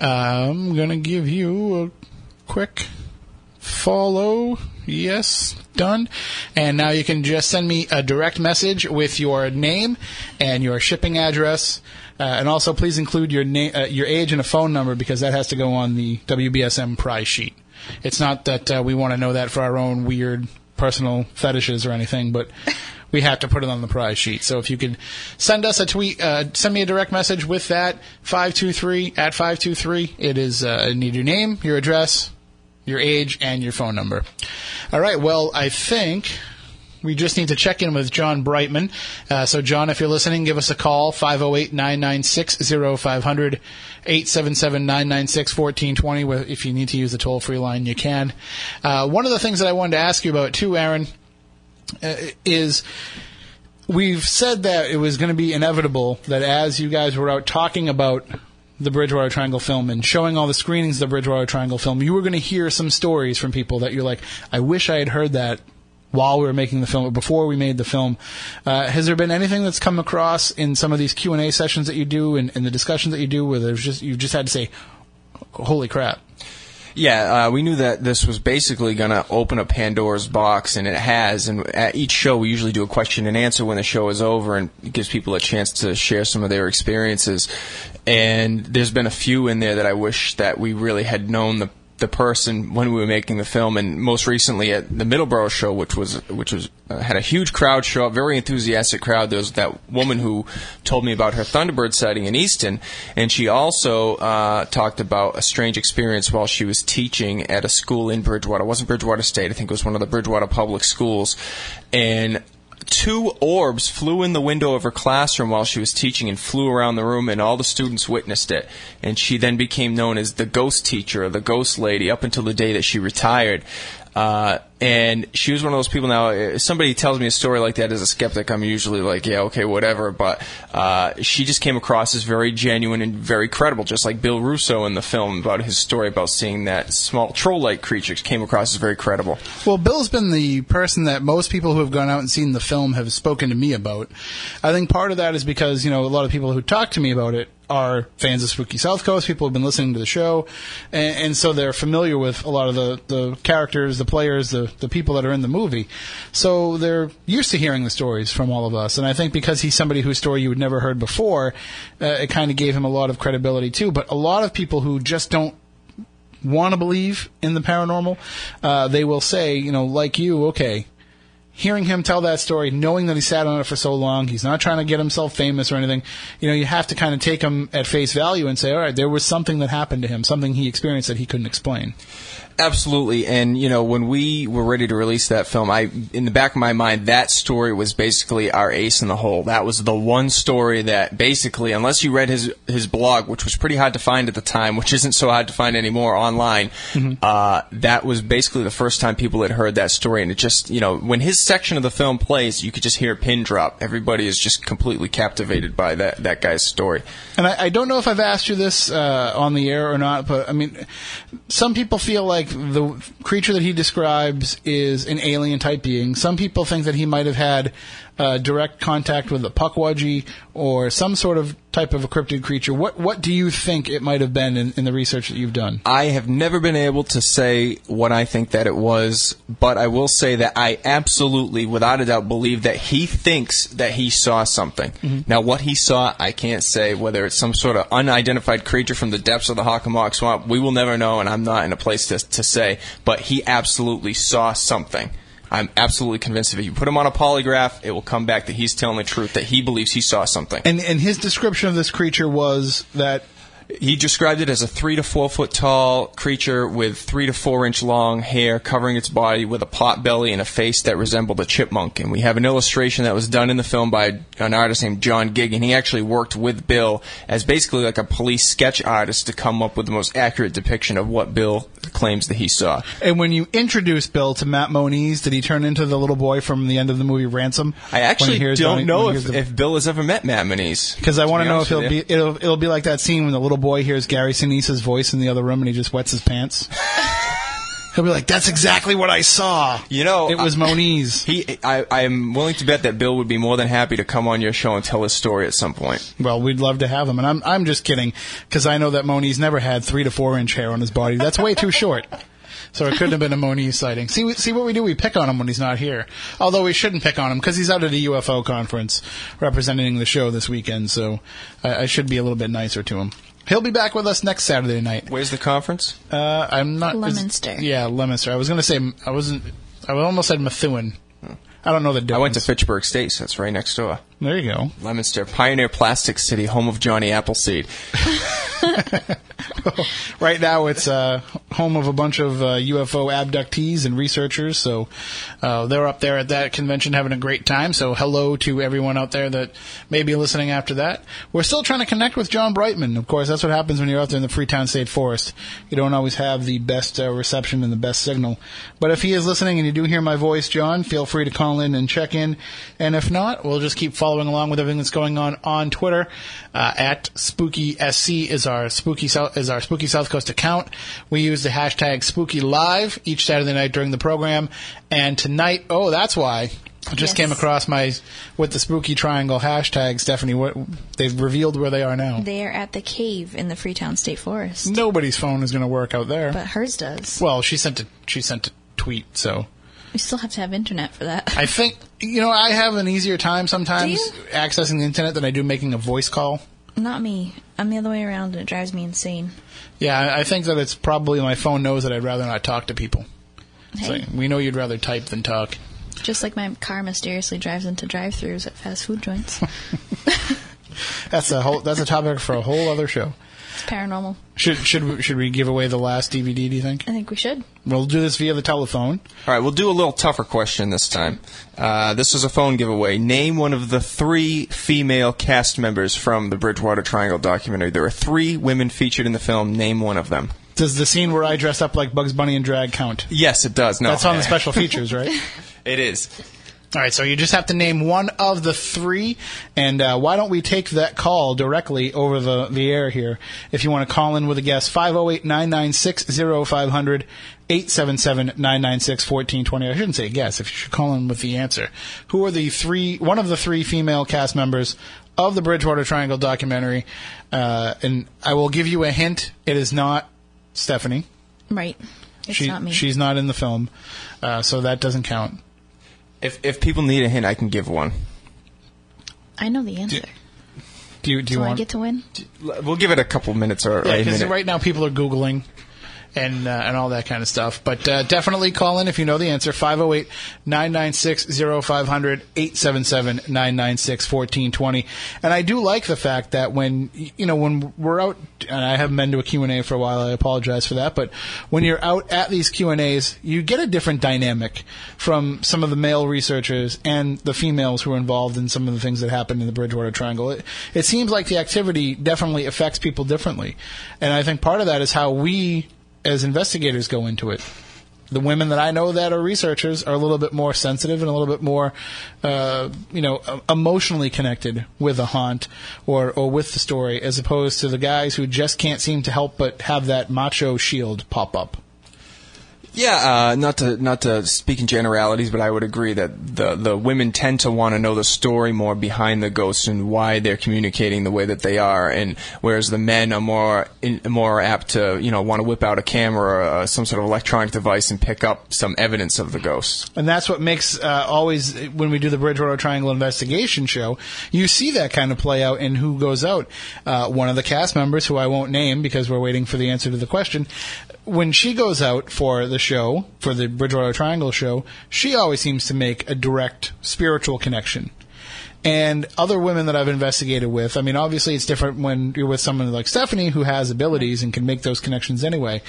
Uh, I'm gonna give you a quick follow. Yes, done. And now you can just send me a direct message with your name and your shipping address. Uh, and also, please include your name, uh, your age, and a phone number because that has to go on the WBSM prize sheet. It's not that uh, we want to know that for our own weird personal fetishes or anything, but we have to put it on the prize sheet. So if you could send us a tweet, uh, send me a direct message with that five two three at five two three. It is uh, I need your name, your address, your age, and your phone number. All right. Well, I think we just need to check in with John Brightman. Uh, so, John, if you're listening, give us a call 508 996 0500 877 996 1420. If you need to use the toll free line, you can. Uh, one of the things that I wanted to ask you about, too, Aaron, uh, is we've said that it was going to be inevitable that as you guys were out talking about the Bridgewater Triangle film and showing all the screenings of the Bridgewater Triangle film, you were going to hear some stories from people that you're like, I wish I had heard that while we were making the film or before we made the film. Uh, has there been anything that's come across in some of these Q and A sessions that you do and, the discussions that you do where there's just you've just had to say, "Holy crap"? Yeah, uh, we knew that this was basically going to open a Pandora's box, and it has. And at each show, we usually do a question and answer when the show is over, and gives people a chance to share some of their experiences. And there's been a few in there that I wish that we really had known the the person when we were making the film, and most recently at the Middleborough show, which was which was uh, had a huge crowd show up, very enthusiastic crowd. There was that woman who told me about her Thunderbird sighting in Easton, and she also uh, talked about a strange experience while she was teaching at a school in Bridgewater. It wasn't Bridgewater State, I think it was one of the Bridgewater public schools, and two orbs flew in the window of her classroom while she was teaching and flew around the room and all the students witnessed it. And she then became known as the ghost teacher or the ghost lady up until the day that she retired. Uh, and she was one of those people now if somebody tells me a story like that as a skeptic i'm usually like yeah okay whatever but uh, she just came across as very genuine and very credible just like bill russo in the film about his story about seeing that small troll-like creature came across as very credible Well, Bill's been the person that most people who have gone out and seen the film have spoken to me about. I think part of that is because, you know, a lot of people who talk to me about it are fans of Spooky South Coast, people who've been listening to the show, and, and so they're familiar with a lot of the, the characters, the players, the, the people that are in the movie. So they're used to hearing the stories from all of us. And I think because he's somebody whose story you had never heard before, uh, it kind of gave him a lot of credibility too. But a lot of people who just don't want to believe in the paranormal, uh, they will say, you know, like you, okay, hearing him tell that story, knowing that he sat on it for so long, he's not trying to get himself famous or anything, you know, you have to kind of take him at face value and say, all right, there was something that happened to him, something he experienced that he couldn't explain. Absolutely, and you know when we were ready to release that film, I in the back of my mind that story was basically our ace in the hole. That was the one story that basically, unless you read his his blog, which was pretty hard to find at the time, which isn't so hard to find anymore online, uh, that was basically the first time people had heard that story, and it just you know when his section of the film plays, you could just hear a pin drop. Everybody is just completely captivated by that that guy's story. And I, I don't know if I've asked you this uh, on the air or not, but I mean, some people feel like the creature that he describes is an alien type being. Some people think that he might have had uh, direct contact with a pukwudgie or some sort of type of a cryptid creature. What what do you think it might have been in, in the research that you've done? I have never been able to say what I think that it was, but I will say that I absolutely, without a doubt, believe that he thinks that he saw something. Mhm. Now, what he saw, I can't say. Whether it's some sort of unidentified creature from the depths of the Hockomock Swamp, we will never know, and I'm not in a place to, to say. But he absolutely saw something. I'm absolutely convinced if you put him on a polygraph, it will come back that he's telling the truth, that he believes he saw something. And and his description of this creature was that He described it as a three to four foot tall creature with three to four inch long hair covering its body with a pot belly and a face that resembled a chipmunk. And we have an illustration that was done in the film by an artist named John Gig, and he actually worked with Bill as basically like a police sketch artist to come up with the most accurate depiction of what Bill claims that he saw. And when you introduce Bill to Matt Moniz, did he turn into the little boy from the end of the movie Ransom? I actually don't know if, if Bill has ever met Matt Moniz. Because I want to know if it'll be it'll it'll be like that scene when the little boy hears Gary Sinise's voice in the other room and he just wets his pants. He'll be like, "That's exactly what I saw." You know, it was Moniz. He, I, I'm willing to bet that Bill would be more than happy to come on your show and tell his story at some point. Well, we'd love to have him, and I'm I'm just kidding because I know that Moniz never had three to four inch hair on his body. That's way too short. So it couldn't have been a Moniz sighting. See, see what we do? We pick on him when he's not here. Although we shouldn't pick on him because he's out at a UFO conference representing the show this weekend. So I, I should be a little bit nicer to him. He'll be back with us next Saturday night. Where's the conference? Uh, I'm not. Leominster. Yeah, Leominster. I was going to say I wasn't. I almost said Methuen. I don't know the difference. I went to Fitchburg State, so that's right next door. There you go. Leominster, Pioneer Plastic City, home of Johnny Appleseed. [laughs] right now it's uh, home of a bunch of uh, UFO abductees and researchers. So uh, they're up there at that convention having a great time. So hello to everyone out there that may be listening after that. We're still trying to connect with John Brightman. Of course, that's what happens when you're out there in the Freetown State Forest. You don't always have the best uh, reception and the best signal. But if he is listening and you do hear my voice, John, feel free to call in and check in. And if not, we'll just keep following along with everything that's going on on Twitter. Uh, at Spooky SC is our Spooky South is our Spooky South Coast account. We use the hashtag Spooky Live each Saturday night during the program. And tonight, oh, that's why. I just Yes. came across my with the Spooky Triangle hashtag. Stephanie, what they've revealed where they are now. They are at the cave in the Freetown State Forest. Nobody's phone is going to work out there. But hers does. well, she sent a she sent a tweet, so We still have to have internet for that. I think you know I have an easier time sometimes accessing the internet than I do making a voice call. Not me. I'm the other way around, and it drives me insane. Yeah, I think that it's probably my phone knows that I'd rather not talk to people. Hey. we know you'd rather type than talk. Just like my car mysteriously drives into drive-throughs at fast food joints. [laughs] That's a whole. That's a topic for a whole other show. It's paranormal. Should should we, should we give away the last DVD? Do you think? I think we should. We'll do this via the telephone. All right, we'll do a little tougher question this time. Uh, this is a phone giveaway. Name one of the three female cast members from the Bridgewater Triangle documentary. There are three women featured in the film. Name one of them. Does the scene where I dress up like Bugs Bunny and drag count? Yes, it does. No, That's on the [laughs] special features, right? It is. All right, so you just have to name one of the three, and uh, why don't we take that call directly over the, the air here? If you want to call in with a guess, 508 996 0500 877 996 1420. I shouldn't say guess, if you should call in with the answer. Who are the three, one of the three female cast members of the Bridgewater Triangle documentary? Uh, and I will give you a hint it is not Stephanie. Right. It's She- not me. She's not in the film, uh, so that doesn't count. If if people need a hint, I can give one. I know the answer. Do you, do Do you I want get to win? We'll give it a couple minutes or, or Yeah, a because minute. right now people are googling and uh, and all that kind of stuff. But uh, definitely call in if you know the answer. 508-996-0500 877-996-1420. And I do like the fact that when you know when we're out and I haven't been to a Q&A for a while, I apologize for that, but when you're out at these Q&As, you get a different dynamic from some of the male researchers and the females who are involved in some of the things that happen in the Bridgewater Triangle. It, it seems like the activity definitely affects people differently. And I think part of that is how we as investigators go into it. The women that I know that are researchers are a little bit more sensitive and a little bit more, uh, you know, emotionally connected with a haunt or, or with the story, as opposed to the guys who just can't seem to help but have that macho shield pop up. Yeah, uh, not to not to speak in generalities, but I would agree that the the women tend to want to know the story more behind the ghosts and why they're communicating the way that they are, and whereas the men are more in, more apt to you know want to whip out a camera or uh, some sort of electronic device and pick up some evidence of the ghosts. And that's what makes uh, always when we do the Bridgewater Triangle investigation show, you see that kind of play out in who goes out. Uh, one of the cast members, who I won't name because we're waiting for the answer to the question, when she goes out for the show, for the Bridgewater Triangle show, she always seems to make a direct spiritual connection. and other women that I've investigated with. I mean, obviously it's different when you're with someone like Stephanie who has abilities and can make those connections anyway.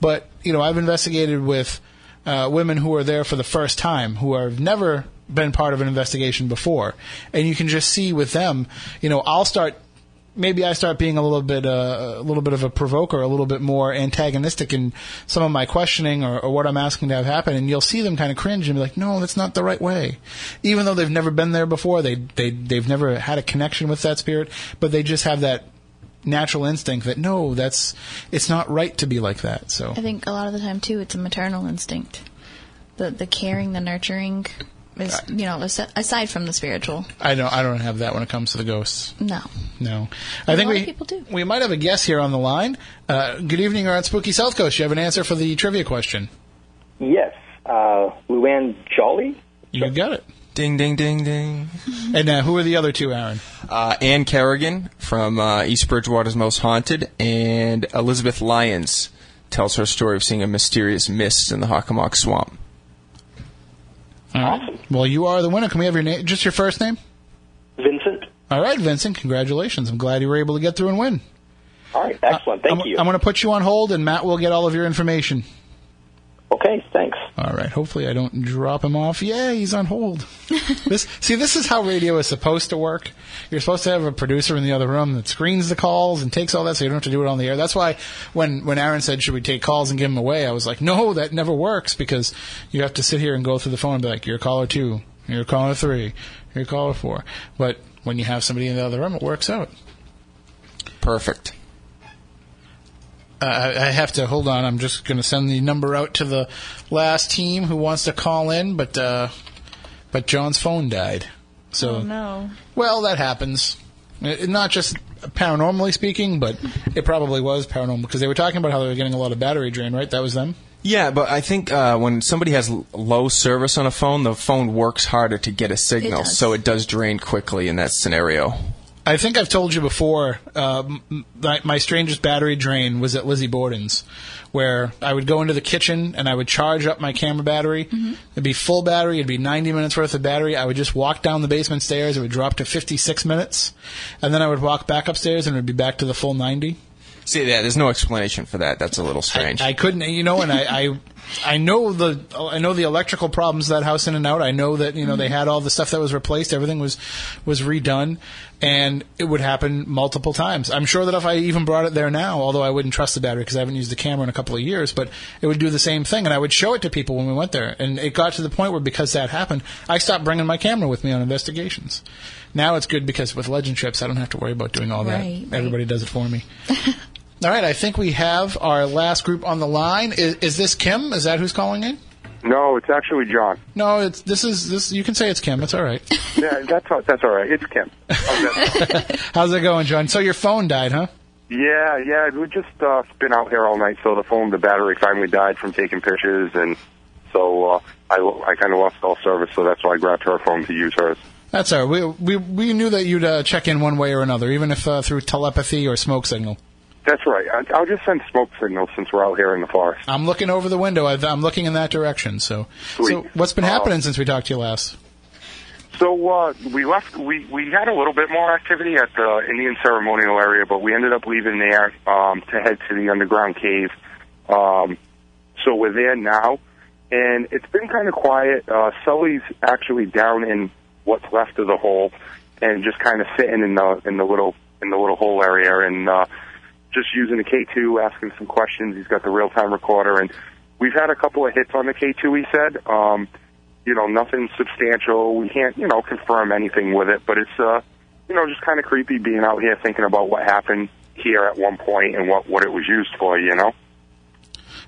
But you know, I've investigated with uh, women who are there for the first time, who have never been part of an investigation before, and you can just see with them. You know, I'll start maybe I start being a little bit uh, a little bit of a provoker, a little bit more antagonistic in some of my questioning or, or what I'm asking to have happen, and you'll see them kind of cringe and be like, "No, that's not the right way," even though they've never been there before, they they they've never had a connection with that spirit, but they just have that natural instinct that no, that's it's not right to be like that. So I think a lot of the time too, it's a maternal instinct. The the caring, the nurturing is you know aside from the spiritual. I don't I don't have that when it comes to the ghosts. No. No, A I think lot we of people do. we might have a guest here on the line. Uh, good evening, you're on Spooky South Coast. You have an answer for the trivia question. Yes, uh, Luann Jolly. You got it. Ding, ding, ding, ding. [laughs] And uh, who are the other two, Aaron? Uh, Ann Kerrigan from uh, East Bridgewater's Most Haunted, and Elizabeth Lyons tells her story of seeing a mysterious mist in the Hockomock Swamp. All right. Well, you are the winner. Can we have your name? Just your first name? Vincent. All right, Vincent. Congratulations. I'm glad you were able to get through and win. All right, excellent. Uh, Thank I'm, you. I'm going to put you on hold, and Matt will get all of your information. Okay, thanks. All right. Hopefully, I don't drop him off. Yeah, he's on hold. [laughs] this see, this is how radio is supposed to work. You're supposed to have a producer in the other room that screens the calls and takes all that, so you don't have to do it on the air. That's why when when Aaron said, "Should we take calls and give them away?" I was like, "No, that never works because you have to sit here and go through the phone and be like, you're caller two, you're caller three, you're caller four. But when you have somebody in the other room, it works out. Perfect. Uh, I I have to hold on. I'm just going to send the number out to the last team who wants to call in, but uh, but John's phone died. So oh no. well, that happens. Uh, Not just paranormally speaking, but it probably was paranormal because they were talking about how they were getting a lot of battery drain. Right? That was them. Yeah, but I think uh, when somebody has l- low service on a phone, the phone works harder to get a signal, does. so it does drain quickly in that scenario. I think I've told you before. Uh, my, my strangest battery drain was at Lizzie Borden's, where I would go into the kitchen and I would charge up my camera battery. It'd be full battery. It'd be 90 minutes worth of battery. I would just walk down the basement stairs. It would drop to 56 minutes, and then I would walk back upstairs and it would be back to the full 90. See, yeah, there's no explanation for that. That's a little strange. I couldn't, you know, and I, I, I know the, I know the electrical problems of that house in and out. I know that you know they had all the stuff that was replaced. Everything was, was redone, and it would happen multiple times. I'm sure that if I even brought it there now, although I wouldn't trust the battery because I haven't used the camera in a couple of years, but it would do the same thing, and I would show it to people when we went there. And it got to the point where because that happened, I stopped bringing my camera with me on investigations. Now it's good because with legend trips, I don't have to worry about doing all that. Right, right. Everybody does it for me. [laughs] All right, I think we have our last group on the line. Is, is this Kim? Is that who's calling in? No, it's actually John. No, it's this is this. You can say it's Kim. It's all right. [laughs] yeah, that's all, that's all right. It's Kim. [laughs] How's it going, John? So your phone died, huh? Yeah, yeah. We just uh, been out here all night, so the phone, the battery finally died from taking pictures, and so uh, I I kind of lost all service. So that's why I grabbed her phone to use hers. That's all right. We we we knew that you'd uh, check in one way or another, even if uh, through telepathy or smoke signal. That's right. I, I'll just send smoke signals since we're out here in the forest. I'm looking over the window. I've, I'm looking in that direction. So, so what's been Uh, happening since we talked to you last? So uh, we left. We we had a little bit more activity at the Indian ceremonial area, but we ended up leaving there um, to head to the underground cave. Um, so we're there now, and it's been kind of quiet. Uh, Sully's actually down in what's left of the hole, and just kind of sitting in the in the little in the little hole area, and uh, just using the K2, asking some questions. He's got the real time recorder, and we've had a couple of hits on the K2. He said. Um, you know, nothing substantial. We can't, you know, confirm anything with it, but it's, uh, you know, just kind of creepy being out here thinking about what happened here at one point and what, what it was used for, you know?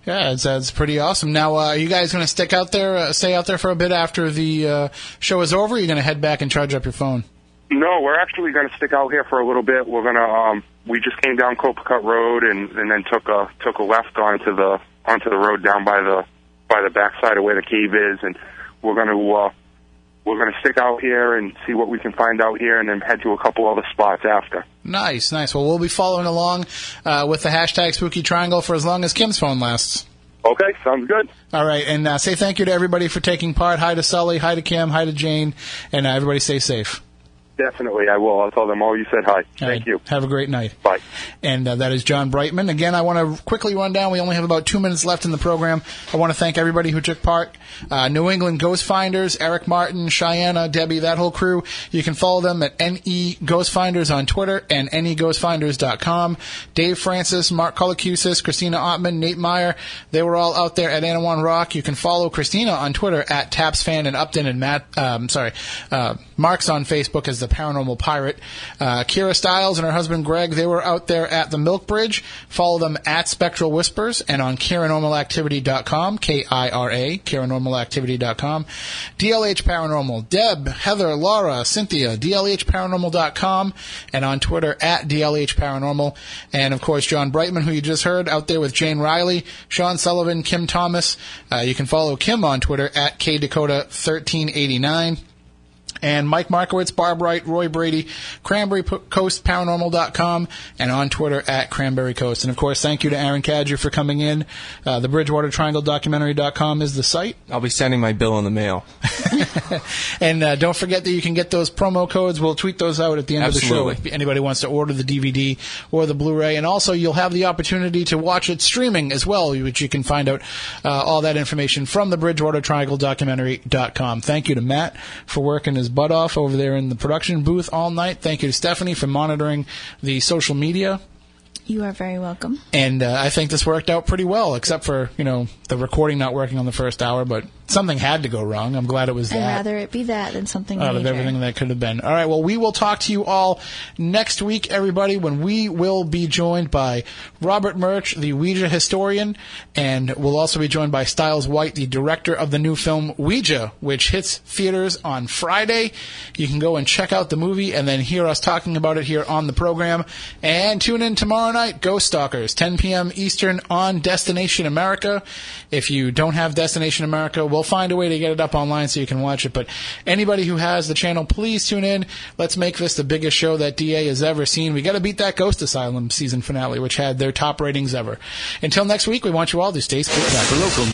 Yeah, it's, it's pretty awesome. Now, uh, are you guys going to stick out there, uh, stay out there for a bit after the uh, show is over? Or are you going to head back and charge up your phone? No, we're actually going to stick out here for a little bit. We're going to, um, we just came down Copicut Road and, and then took a, took a left onto the, onto the road down by the, by the backside of where the cave is and we're going to, uh, we're going to stick out here and see what we can find out here and then head to a couple other spots after. Nice, nice. Well, we'll be following along uh, with the hashtag Spooky Triangle for as long as Kim's phone lasts. Okay, sounds good. All right, and uh, say thank you to everybody for taking part. Hi to Sully, hi to Kim, hi to Jane, and uh, everybody stay safe. Definitely. I will. I'll tell them all you said hi. All Thank right. you. Have a great night. Bye. And uh, that is John Brightman. Again, I want to quickly run down. We only have about two minutes left in the program. I want to thank everybody who took part. Uh, New England Ghost Finders, Eric Martin, Cheyenne, Debbie, that whole crew. You can follow them at NE Ghost Finders on Twitter and NEGhostFinders.com. Dave Francis, Mark Colacusis, Christina Ottman, Nate Meyer. They were all out there at Anawan Rock. You can follow Christina on Twitter at TapsFan and Upton and Matt, um, sorry, uh, Mark's on Facebook as the Paranormal Pirate. Uh, Kira Stiles and her husband Greg, they were out there at the Milk Bridge. Follow them at Spectral Whispers and on KiraNormalActivity.com, K-I-R-A, KiraNormalActivity.com. DLH Paranormal, Deb, Heather, Laura, Cynthia, DLHParanormal.com and on Twitter at DLH Paranormal. And of course, John Brightman, who you just heard out there with Jane Riley, Sean Sullivan, Kim Thomas. Uh, you can follow Kim on Twitter at KDakota1389. And Mike Markowitz, Barb Wright, Roy Brady, Cranberry P- Coast Paranormal.com, and on Twitter at Cranberry Coast. And of course, thank you to Aaron Cadieux for coming in. Uh, the Bridgewater Triangle Documentary.com is the site. I'll be sending my bill in the mail. [laughs] And uh, don't forget that you can get those promo codes. We'll tweet those out at the end Absolutely. of the show if anybody wants to order the DVD or the Blu-ray. And also, you'll have the opportunity to watch it streaming as well, which you can find out uh, all that information from the Bridgewater Triangle Documentary.com. Thank you to Matt for working his butt off over there in the production booth all night. Thank you to Stephanie for monitoring the social media. You are very welcome. And uh, I think this worked out pretty well, except for you know the recording not working on the first hour. But something had to go wrong. I'm glad it was I'd that rather it be that than something else. out of everything that could have been. All right, well, we will talk to you all next week, everybody, when we will be joined by Robert Murch, the Ouija historian, and we'll also be joined by Stiles White, the director of the new film Ouija, which hits theaters on Friday. You can go and check out the movie and then hear us talking about it here on the program. And tune in tomorrow night, Ghost Stalkers, 10 p.m. Eastern on Destination America. If you don't have Destination America, we'll find a way to get it up online so you can watch it. But anybody who has the channel, please tune in. Let's make this the biggest show that DA has ever seen. We got to beat that Ghost Asylum season finale, which had their top ratings ever. Until next week, we want you all to stay spectacular. Local